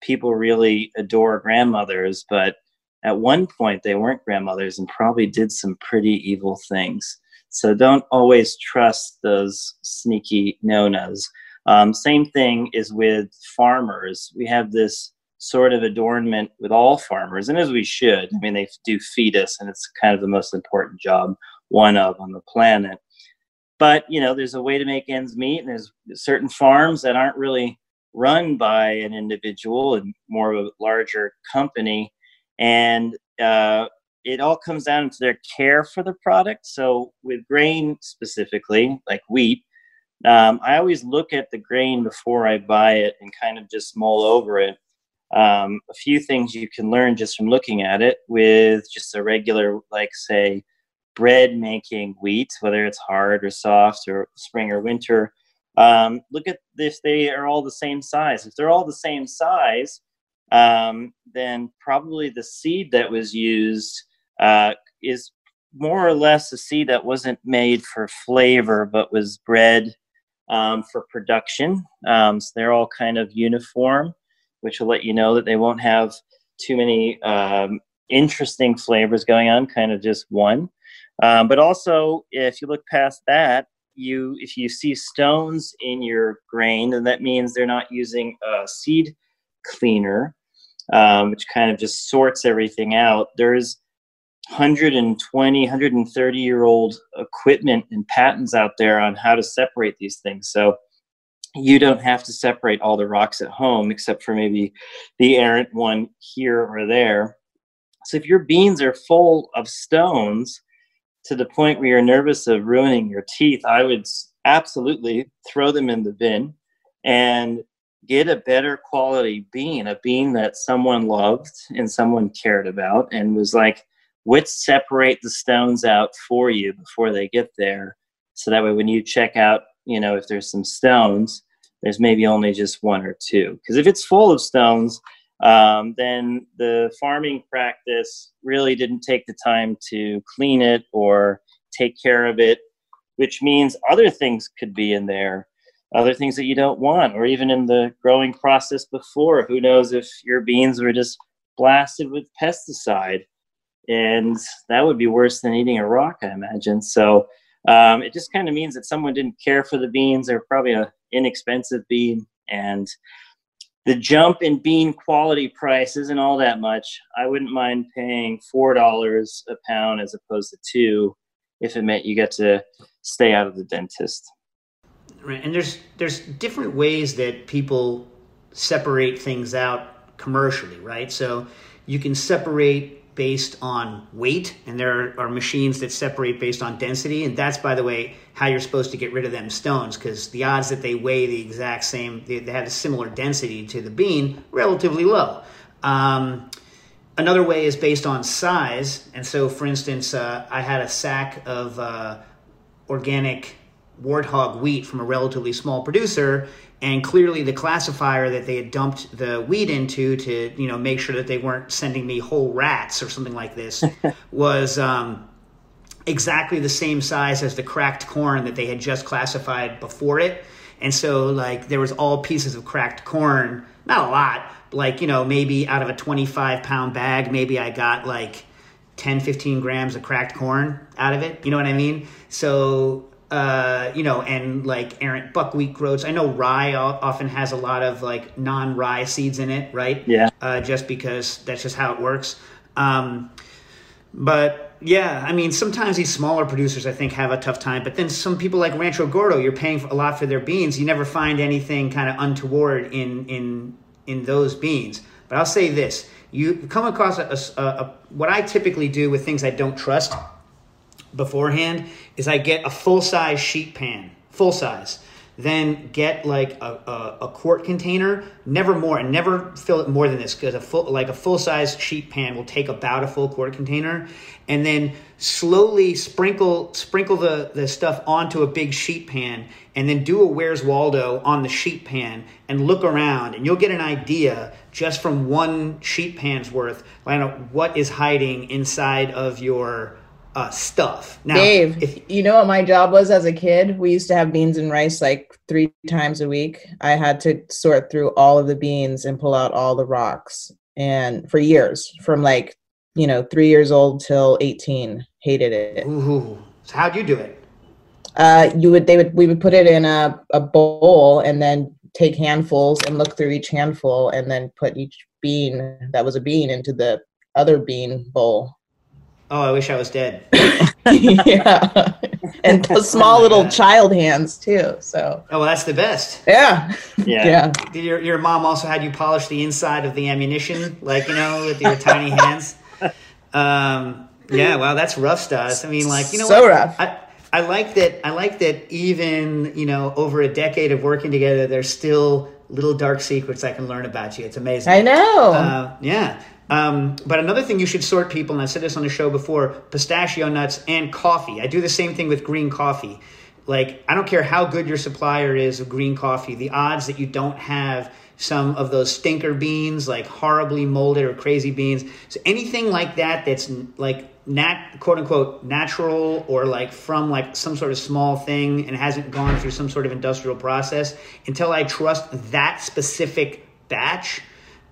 people really adore grandmothers but at one point they weren't grandmothers and probably did some pretty evil things so don't always trust those sneaky nonas um, same thing is with farmers. We have this sort of adornment with all farmers, and as we should. I mean, they do feed us, and it's kind of the most important job, one of on the planet. But you know, there's a way to make ends meet, and there's certain farms that aren't really run by an individual and more of a larger company, and uh, it all comes down to their care for the product. So with grain specifically, like wheat, um, I always look at the grain before I buy it and kind of just mull over it. Um, a few things you can learn just from looking at it with just a regular, like, say, bread making wheat, whether it's hard or soft or spring or winter. Um, look at if they are all the same size. If they're all the same size, um, then probably the seed that was used uh, is more or less a seed that wasn't made for flavor but was bred um, for production. Um, so they're all kind of uniform, which will let you know that they won't have too many um, interesting flavors going on, kind of just one. Um, but also, if you look past that, you if you see stones in your grain, then that means they're not using a seed cleaner, um, which kind of just sorts everything out. There's 120 130 year old equipment and patents out there on how to separate these things. So you don't have to separate all the rocks at home except for maybe the errant one here or there. So if your beans are full of stones to the point where you're nervous of ruining your teeth i would absolutely throw them in the bin and get a better quality bean a bean that someone loved and someone cared about and was like which separate the stones out for you before they get there. So that way, when you check out, you know, if there's some stones, there's maybe only just one or two. Because if it's full of stones, um, then the farming practice really didn't take the time to clean it or take care of it, which means other things could be in there, other things that you don't want, or even in the growing process before. Who knows if your beans were just blasted with pesticide and that would be worse than eating a rock, I imagine. So um, it just kind of means that someone didn't care for the beans. They're probably an inexpensive bean, and the jump in bean quality price isn't all that much. I wouldn't mind paying four dollars a pound as opposed to two, if it meant you get to stay out of the dentist. Right, and there's there's different ways that people separate things out commercially, right? So you can separate based on weight, and there are machines that separate based on density. And that's, by the way, how you're supposed to get rid of them stones, because the odds that they weigh the exact same, they, they have a similar density to the bean, relatively low. Um, another way is based on size. And so, for instance, uh, I had a sack of uh, organic warthog wheat from a relatively small producer and clearly the classifier that they had dumped the weed into to you know make sure that they weren't sending me whole rats or something like this was um, exactly the same size as the cracked corn that they had just classified before it. And so like there was all pieces of cracked corn not a lot like you know maybe out of a 25 pound bag maybe i got like 10 15 grams of cracked corn out of it. You know what i mean? So uh, you know, and like errant buckwheat groats. I know rye often has a lot of like non-rye seeds in it, right? Yeah. Uh, just because that's just how it works. Um, but yeah, I mean, sometimes these smaller producers, I think, have a tough time. But then some people like Rancho Gordo, you're paying a lot for their beans. You never find anything kind of untoward in in in those beans. But I'll say this: you come across a, a, a what I typically do with things I don't trust beforehand is I get a full size sheet pan, full size. then get like a, a, a quart container, never more, and never fill it more than this because a full like a full size sheet pan will take about a full quart container, and then slowly sprinkle sprinkle the the stuff onto a big sheet pan, and then do a Where's Waldo on the sheet pan and look around, and you'll get an idea just from one sheet pan's worth, like what is hiding inside of your uh, stuff. Now, Dave, if, you know what my job was as a kid? We used to have beans and rice like three times a week. I had to sort through all of the beans and pull out all the rocks. And for years, from like, you know, three years old till 18, hated it. Ooh. So how'd you do it? Uh, you would, they would, we would put it in a, a bowl and then take handfuls and look through each handful and then put each bean that was a bean into the other bean bowl Oh, I wish I was dead. yeah, and small oh little God. child hands too. So. Oh, well, that's the best. Yeah. Yeah. yeah. Did your your mom also had you polish the inside of the ammunition, like you know, with your tiny hands? Um. Yeah. wow, that's rough stuff. I mean, like you know, so what? rough. I, I like that. I like that. Even you know, over a decade of working together, there's still little dark secrets I can learn about you. It's amazing. I know. Uh, yeah. Um, but another thing you should sort people, and I've said this on the show before pistachio nuts and coffee. I do the same thing with green coffee. Like, I don't care how good your supplier is of green coffee, the odds that you don't have some of those stinker beans, like horribly molded or crazy beans. So anything like that that's like nat quote unquote natural or like from like some sort of small thing and hasn't gone through some sort of industrial process until I trust that specific batch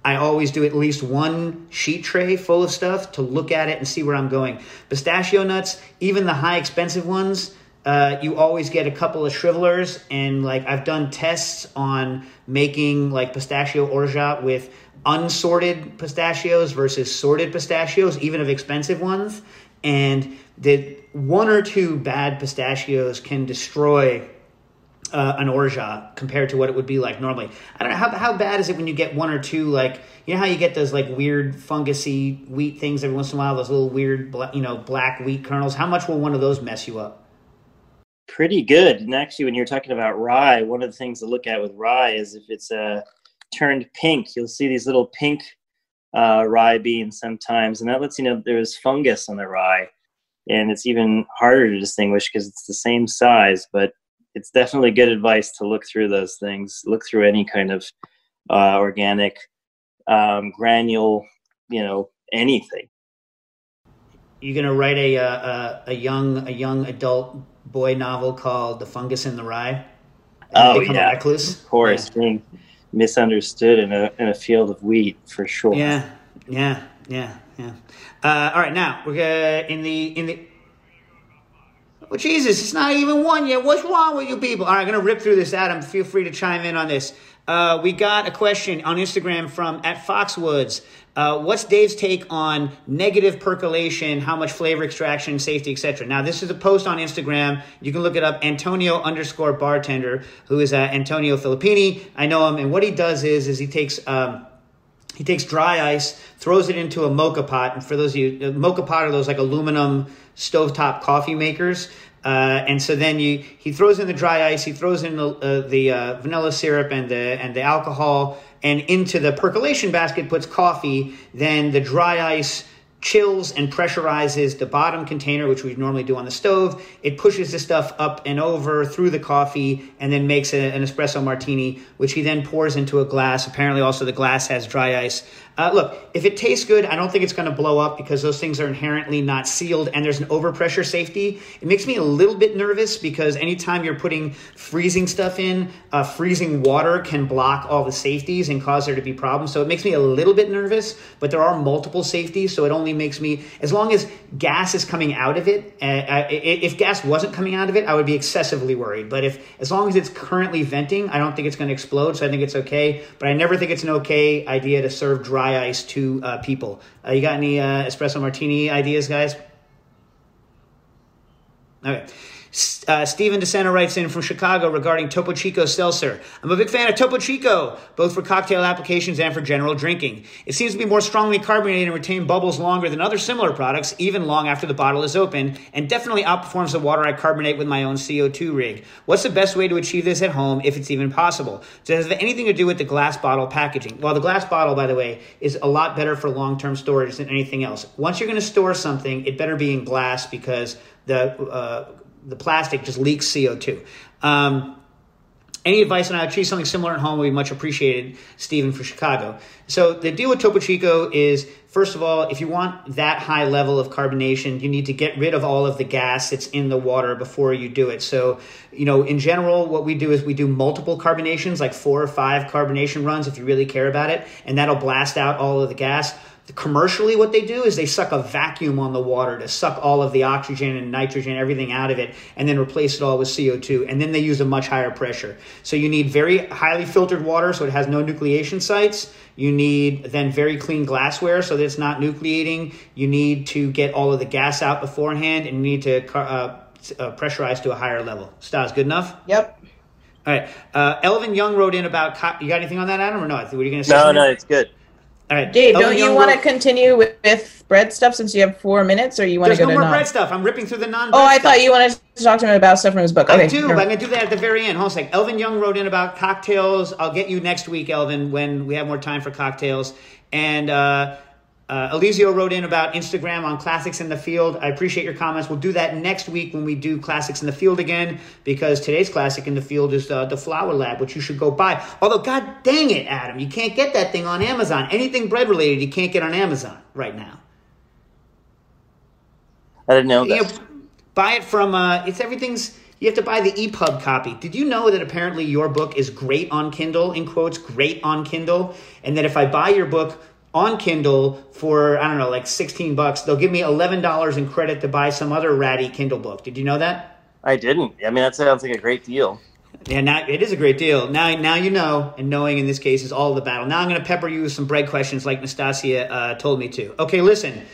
I always do at least one sheet tray full of stuff to look at it and see where I'm going. Pistachio nuts, even the high expensive ones, uh, you always get a couple of shrivelers. And like I've done tests on making like pistachio orgeat with unsorted pistachios versus sorted pistachios, even of expensive ones. And that one or two bad pistachios can destroy uh, an orgeat compared to what it would be like normally. I don't know how how bad is it when you get one or two like you know how you get those like weird fungusy wheat things every once in a while those little weird you know black wheat kernels. How much will one of those mess you up? Pretty good. And actually, when you're talking about rye, one of the things to look at with rye is if it's uh, turned pink. You'll see these little pink uh, rye beans sometimes, and that lets you know there's fungus on the rye. And it's even harder to distinguish because it's the same size, but it's definitely good advice to look through those things. Look through any kind of uh, organic um, granule, you know, anything. You're gonna write a, a, uh, uh, a young a young adult boy novel called "The Fungus in the Rye." oh yeah, of course, yeah. being misunderstood in a in a field of wheat for sure. Yeah, yeah, yeah, yeah. Uh, all right, now we're gonna in the in the well, Jesus, it's not even one yet. What's wrong with you people? All right, I'm going to rip through this, Adam. Feel free to chime in on this. Uh, we got a question on Instagram from at Foxwoods. Uh, what's Dave's take on negative percolation, how much flavor extraction, safety, etc.? Now, this is a post on Instagram. You can look it up, Antonio underscore bartender, who is uh, Antonio Filippini. I know him, and what he does is, is he takes um, he takes dry ice, throws it into a moka pot, and for those of you, moka pot are those like aluminum stovetop coffee makers. Uh, and so then you, he throws in the dry ice, he throws in the, uh, the uh, vanilla syrup and the, and the alcohol, and into the percolation basket puts coffee. Then the dry ice chills and pressurizes the bottom container, which we normally do on the stove. It pushes the stuff up and over through the coffee and then makes a, an espresso martini, which he then pours into a glass. Apparently, also the glass has dry ice. Uh, look, if it tastes good, I don't think it's going to blow up because those things are inherently not sealed and there's an overpressure safety. It makes me a little bit nervous because anytime you're putting freezing stuff in, uh, freezing water can block all the safeties and cause there to be problems. So it makes me a little bit nervous, but there are multiple safeties. So it only makes me, as long as gas is coming out of it, uh, if gas wasn't coming out of it, I would be excessively worried. But if, as long as it's currently venting, I don't think it's going to explode. So I think it's okay. But I never think it's an okay idea to serve dry dry ice to uh, people. Uh, you got any uh, espresso martini ideas, guys? Okay. Uh, Steven DeSena writes in from Chicago regarding Topo Chico Seltzer. I'm a big fan of Topo Chico, both for cocktail applications and for general drinking. It seems to be more strongly carbonated and retain bubbles longer than other similar products, even long after the bottle is open, and definitely outperforms the water I carbonate with my own CO2 rig. What's the best way to achieve this at home, if it's even possible? Does it have anything to do with the glass bottle packaging? Well, the glass bottle, by the way, is a lot better for long-term storage than anything else. Once you're going to store something, it better be in glass because the uh, the plastic just leaks CO2. Um, any advice on how to achieve something similar at home would be much appreciated, Stephen for Chicago. So the deal with Topo Chico is, first of all, if you want that high level of carbonation, you need to get rid of all of the gas that's in the water before you do it. So, you know, in general, what we do is we do multiple carbonations, like four or five carbonation runs if you really care about it, and that'll blast out all of the gas commercially what they do is they suck a vacuum on the water to suck all of the oxygen and nitrogen everything out of it and then replace it all with co2 and then they use a much higher pressure. So you need very highly filtered water so it has no nucleation sites. You need then very clean glassware so that it's not nucleating. You need to get all of the gas out beforehand and you need to uh, uh, pressurize to a higher level. Stas good enough? Yep. All right. Uh, elvin young wrote in about co- you got anything on that adam or no? What are you going to say? No no it's good all right. Dave, don't you want to continue with, with, bread stuff since you have four minutes, or you want to go no to more non? bread stuff? I'm ripping through the non. Bread. Oh, I stuff. thought you wanted to talk to him about stuff from his book. Okay, I do, but I'm going to do that at the very end. Hold on a sec. Elvin Young wrote in about cocktails. I'll get you next week, Elvin, when we have more time for cocktails. And uh, uh, Elizio wrote in about Instagram on Classics in the Field. I appreciate your comments. We'll do that next week when we do Classics in the Field again, because today's Classic in the Field is uh, the Flour Lab, which you should go buy. Although, god dang it, Adam, you can't get that thing on Amazon. Anything bread related, you can't get on Amazon right now. I didn't know that. You know, buy it from, uh, it's everything's, you have to buy the EPUB copy. Did you know that apparently your book is great on Kindle, in quotes, great on Kindle? And that if I buy your book, on Kindle for I don't know, like sixteen bucks. They'll give me eleven dollars in credit to buy some other ratty Kindle book. Did you know that? I didn't. I mean, that sounds like a great deal. Yeah, now it is a great deal. Now, now you know, and knowing in this case is all the battle. Now I'm going to pepper you with some bread questions, like Nastasia uh, told me to. Okay, listen.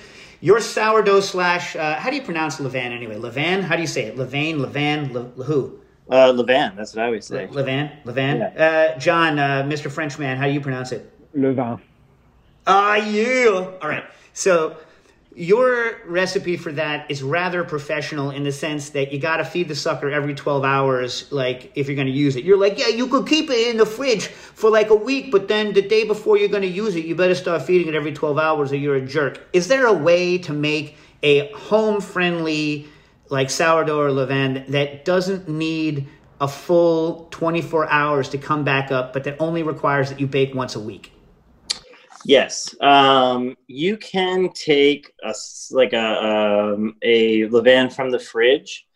Your sourdough slash uh, how do you pronounce Levan anyway? Levan? How do you say it? Levain, Levan, Le, who? Uh, Levan. That's what I always say. Levan, Levan. Yeah. Uh, John, uh, Mr. Frenchman, how do you pronounce it? Levan. Ah, yeah. All right. So your recipe for that is rather professional in the sense that you got to feed the sucker every 12 hours like if you're going to use it you're like yeah you could keep it in the fridge for like a week but then the day before you're going to use it you better start feeding it every 12 hours or you're a jerk is there a way to make a home friendly like sourdough or levain that doesn't need a full 24 hours to come back up but that only requires that you bake once a week Yes, um, you can take a like a um, a levain from the fridge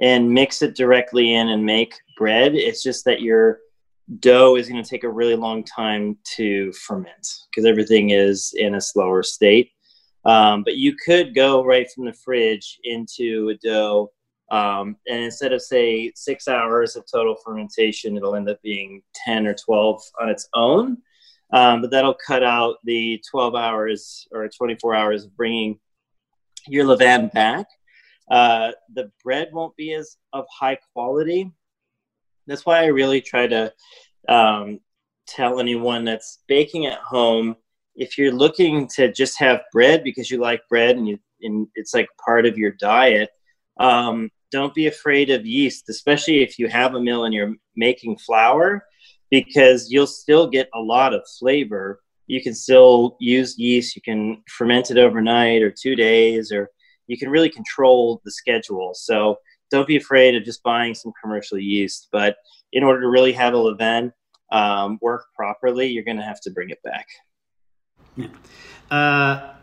and mix it directly in and make bread. It's just that your dough is going to take a really long time to ferment because everything is in a slower state. Um, but you could go right from the fridge into a dough, um, and instead of say six hours of total fermentation, it'll end up being ten or twelve on its own. Um, but that'll cut out the 12 hours or 24 hours of bringing your levain back. Uh, the bread won't be as of high quality. That's why I really try to um, tell anyone that's baking at home if you're looking to just have bread because you like bread and, you, and it's like part of your diet, um, don't be afraid of yeast, especially if you have a mill and you're making flour because you'll still get a lot of flavor. You can still use yeast, you can ferment it overnight or two days, or you can really control the schedule. So don't be afraid of just buying some commercial yeast. But in order to really have a levain um, work properly, you're going to have to bring it back. Yeah. Uh,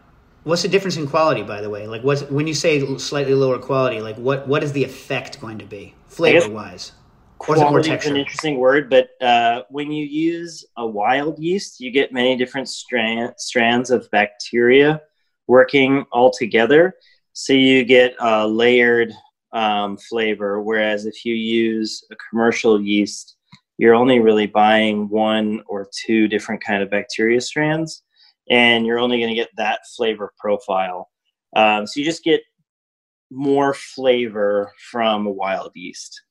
what's the difference in quality, by the way? Like, what's when you say slightly lower quality? Like, what what is the effect going to be flavor wise? Quality is an interesting word, but uh, when you use a wild yeast, you get many different strand, strands of bacteria working all together. So you get a layered um, flavor. Whereas if you use a commercial yeast, you're only really buying one or two different kind of bacteria strands, and you're only going to get that flavor profile. Um, so you just get more flavor from a wild yeast.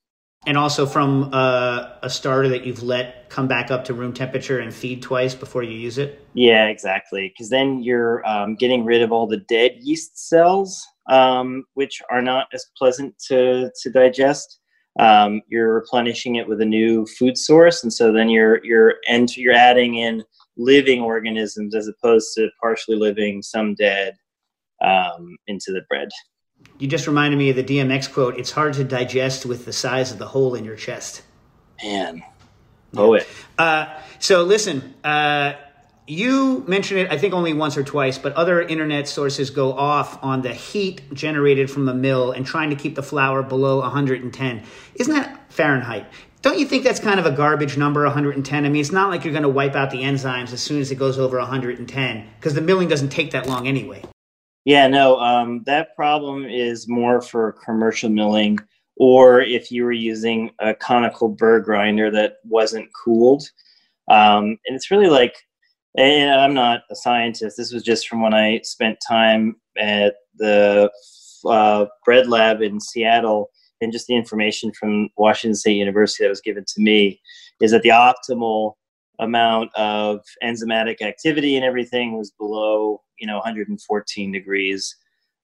And also from uh, a starter that you've let come back up to room temperature and feed twice before you use it? Yeah, exactly. Because then you're um, getting rid of all the dead yeast cells, um, which are not as pleasant to, to digest. Um, you're replenishing it with a new food source, and so then you're you're and you're adding in living organisms as opposed to partially living, some dead, um, into the bread. You just reminded me of the DMX quote it's hard to digest with the size of the hole in your chest. Man, poet. Uh, so listen, uh, you mentioned it, I think only once or twice, but other internet sources go off on the heat generated from the mill and trying to keep the flour below 110. Isn't that Fahrenheit? Don't you think that's kind of a garbage number, 110? I mean, it's not like you're going to wipe out the enzymes as soon as it goes over 110 because the milling doesn't take that long anyway. Yeah, no, um, that problem is more for commercial milling or if you were using a conical burr grinder that wasn't cooled. Um, and it's really like, and I'm not a scientist. This was just from when I spent time at the uh, bread lab in Seattle and just the information from Washington State University that was given to me is that the optimal amount of enzymatic activity and everything was below you know 114 degrees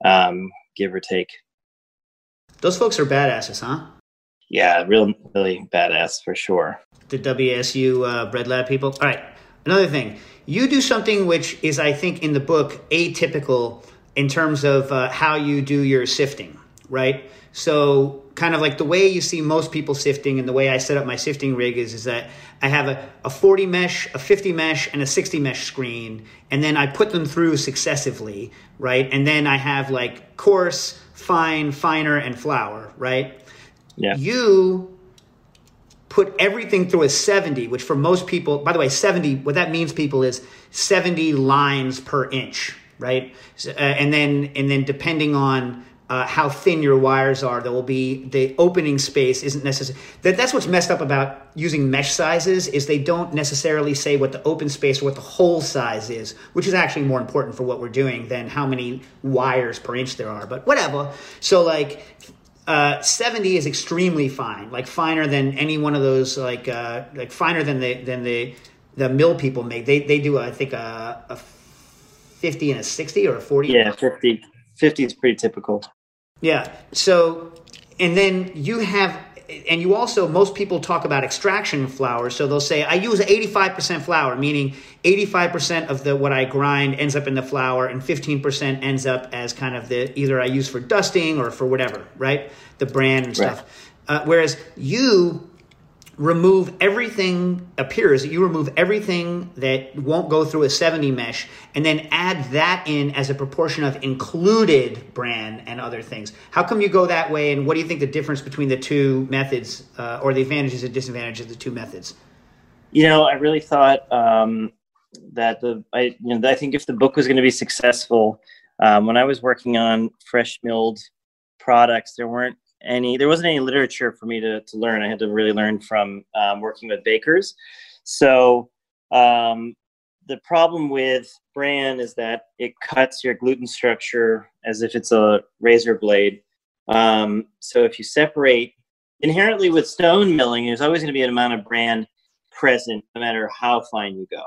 um, give or take Those folks are badasses, huh? yeah real really badass for sure The WSU uh, Bread Lab people. All right, another thing. You do something which is, I think, in the book atypical in terms of uh, how you do your sifting, right? So, kind of like the way you see most people sifting and the way I set up my sifting rig is, is that I have a, a 40 mesh, a 50 mesh, and a 60 mesh screen, and then I put them through successively, right? And then I have like coarse, fine, finer, and flour, right? yeah You put everything through a 70, which for most people, by the way, 70, what that means, people, is 70 lines per inch, right? So, uh, and then, and then depending on uh, how thin your wires are, there will be the opening space isn't necessary. That, that's what's messed up about using mesh sizes is they don't necessarily say what the open space or what the hole size is, which is actually more important for what we're doing than how many wires per inch there are. But whatever. So like uh, 70 is extremely fine, like finer than any one of those, like uh, like finer than the than the the mill people make. They they do I think a, a 50 and a 60 or a 40. yeah 50 50 is pretty typical Yeah. So, and then you have, and you also, most people talk about extraction flour. So they'll say, I use 85% flour, meaning 85% of the what I grind ends up in the flour, and 15% ends up as kind of the either I use for dusting or for whatever, right? The bran and stuff. Uh, whereas you remove everything appears that you remove everything that won't go through a 70 mesh and then add that in as a proportion of included bran and other things. How come you go that way and what do you think the difference between the two methods uh, or the advantages and disadvantages of the two methods? You know i really thought um, that the i you know i think if the book was going to be successful um, when i was working on fresh milled products there weren't any there wasn't any literature for me to, to learn. I had to really learn from um, working with bakers. So um, the problem with bran is that it cuts your gluten structure as if it's a razor blade. Um, so if you separate inherently with stone milling there's always going to be an amount of bran present no matter how fine you go.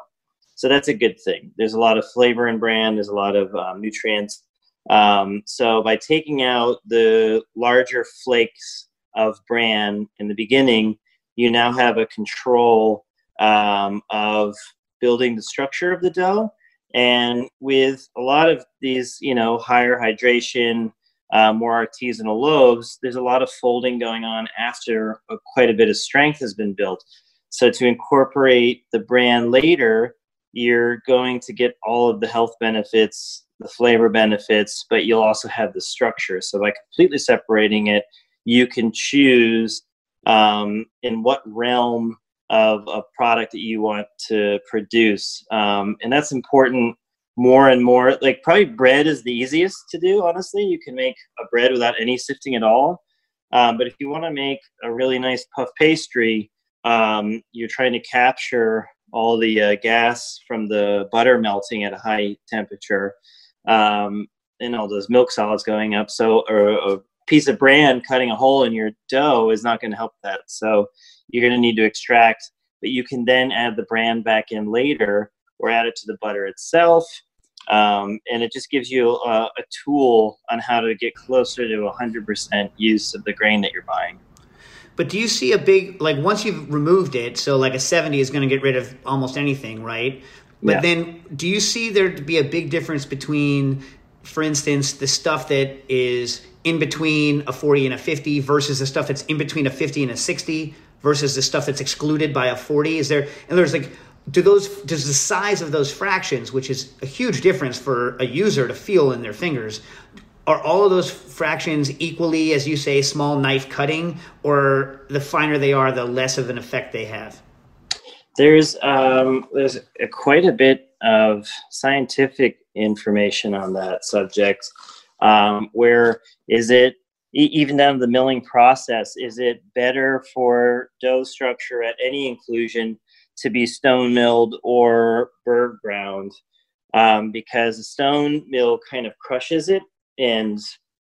So that's a good thing. There's a lot of flavor in bran. There's a lot of um, nutrients um, so by taking out the larger flakes of bran in the beginning, you now have a control um, of building the structure of the dough. And with a lot of these, you know, higher hydration, uh, more artisanal loaves, there's a lot of folding going on after a, quite a bit of strength has been built. So to incorporate the bran later, you're going to get all of the health benefits the flavor benefits, but you'll also have the structure. So by completely separating it, you can choose um, in what realm of a product that you want to produce. Um, and that's important more and more. Like probably bread is the easiest to do, honestly. You can make a bread without any sifting at all. Um, but if you want to make a really nice puff pastry, um, you're trying to capture all the uh, gas from the butter melting at a high temperature. Um, and all those milk solids going up. So, a piece of bran cutting a hole in your dough is not going to help that. So, you're going to need to extract, but you can then add the bran back in later or add it to the butter itself. Um, and it just gives you a, a tool on how to get closer to 100% use of the grain that you're buying. But do you see a big like once you've removed it? So like a seventy is going to get rid of almost anything, right? But Yeah. then, do you see there to be a big difference between, for instance, the stuff that is in between a forty and a fifty versus the stuff that's in between a fifty and a sixty versus the stuff that's excluded by a forty? Is there and there's like do those does the size of those fractions, which is a huge difference for a user to feel in their fingers, are all of those fractions equally, as you say, small knife cutting, or the finer they are, the less of an effect they have? There's um, there's a, quite a bit of scientific information on that subject. Um, where is it even down to the milling process? Is it better for dough structure at any inclusion to be stone milled or burr ground? Um, because the stone mill kind of crushes it and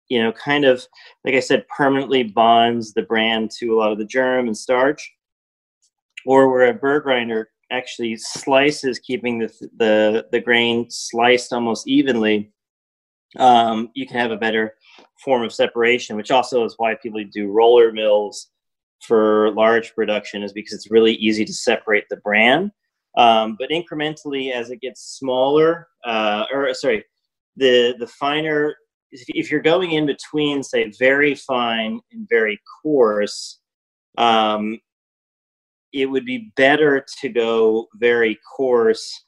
you know kind of like I said permanently bonds the bran to a lot of the germ and starch or where a burr grinder actually slices, keeping the the, the grain sliced almost evenly, um, you can have a better form of separation, which also is why people do roller mills for large production, is because it's really easy to separate the bran. Um, but incrementally, as it gets smaller, uh, or sorry, the the finer, if, if you're going in between, say, very fine and very coarse, um, it would be better to go very coarse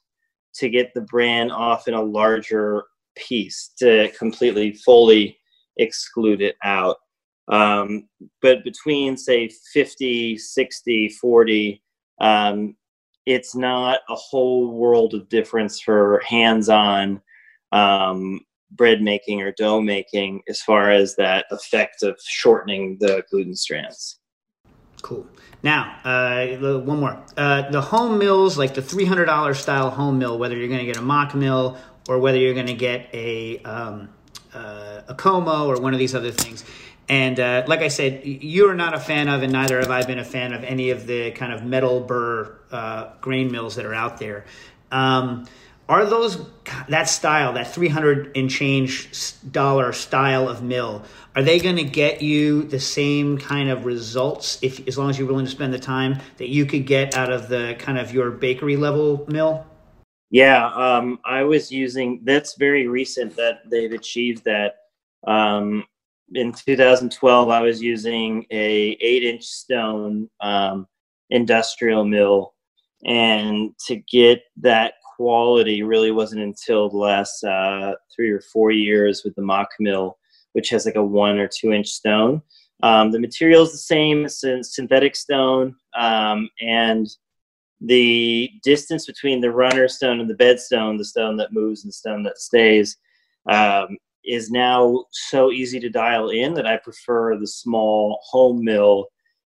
to get the bran off in a larger piece to completely fully exclude it out. Um, but between say 50 60 40 um, it's not a whole world of difference for hands-on um, bread making or dough making as far as that effect of shortening the gluten strands Cool. Now, uh, one more. Uh, the home mills, like the three hundred dollar style home mill, whether you're going to get a Mockmill or whether you're going to get a um, uh, a KoMo or one of these other things. And uh, like I said, you're not a fan of, and neither have I been a fan of any of the kind of metal burr uh, grain mills that are out there. Um, are those that style, that three hundred and change dollar style of mill? Are they going to get you the same kind of results if, as long as you're willing to spend the time that you could get out of the kind of your bakery level mill? Yeah, um, I was using. That's very recent that they've achieved that. Um, in 2012, I was using a eight-inch stone um, industrial mill, and to get that quality really wasn't until the last uh, three or four years with the mock mill, which has like a one or two-inch stone. Um, the material is the same, it's a synthetic stone, um, and the distance between the runner stone and the bed stone, the stone that moves and the stone that stays, um, is now so easy to dial in that I prefer the small home mill,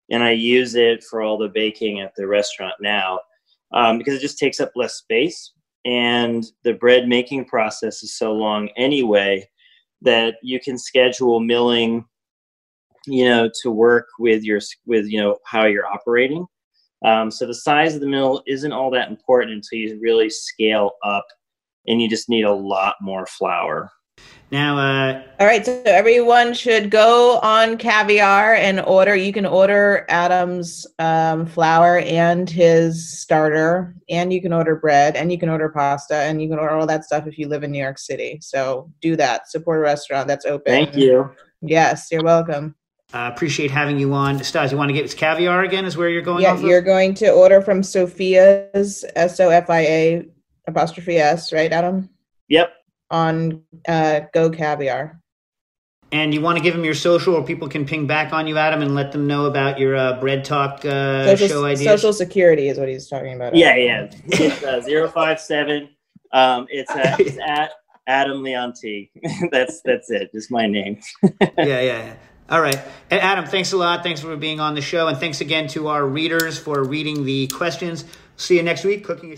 and I use it for all the baking at the restaurant now um, because it just takes up less space, and the bread making process is so long anyway that you can schedule milling, you know, to work with your with you know how you're operating. Um, so the size of the mill isn't all that important until you really scale up, and you just need a lot more flour. Now, uh, All right, so everyone should go on Caviar and order. You can order Adam's um, flour and his starter, and you can order bread, and you can order pasta, and you can order all that stuff if you live in New York City. So do that. Support a restaurant that's open. Thank you. Yes, you're welcome. uh, appreciate having you on. Stas, you want to get caviar again? Is where you're going? Yeah, you're going to order from Sofia's S O F I A apostrophe S, right, Adam? Yep. On uh, Go Caviar. And you want to give them your social, or people can ping back on you, Adam, and let them know about your uh, bread talk uh, Social, show ideas. social security is what he's talking about. Yeah, yeah. It's uh, zero five seven. Um, it's, uh, it's at Adam Leonti. that's that's it. Just my name. yeah, yeah, yeah. All right. A- Adam, thanks a lot. Thanks for being on the show. And thanks again to our readers for reading the questions. See you next week. Cooking.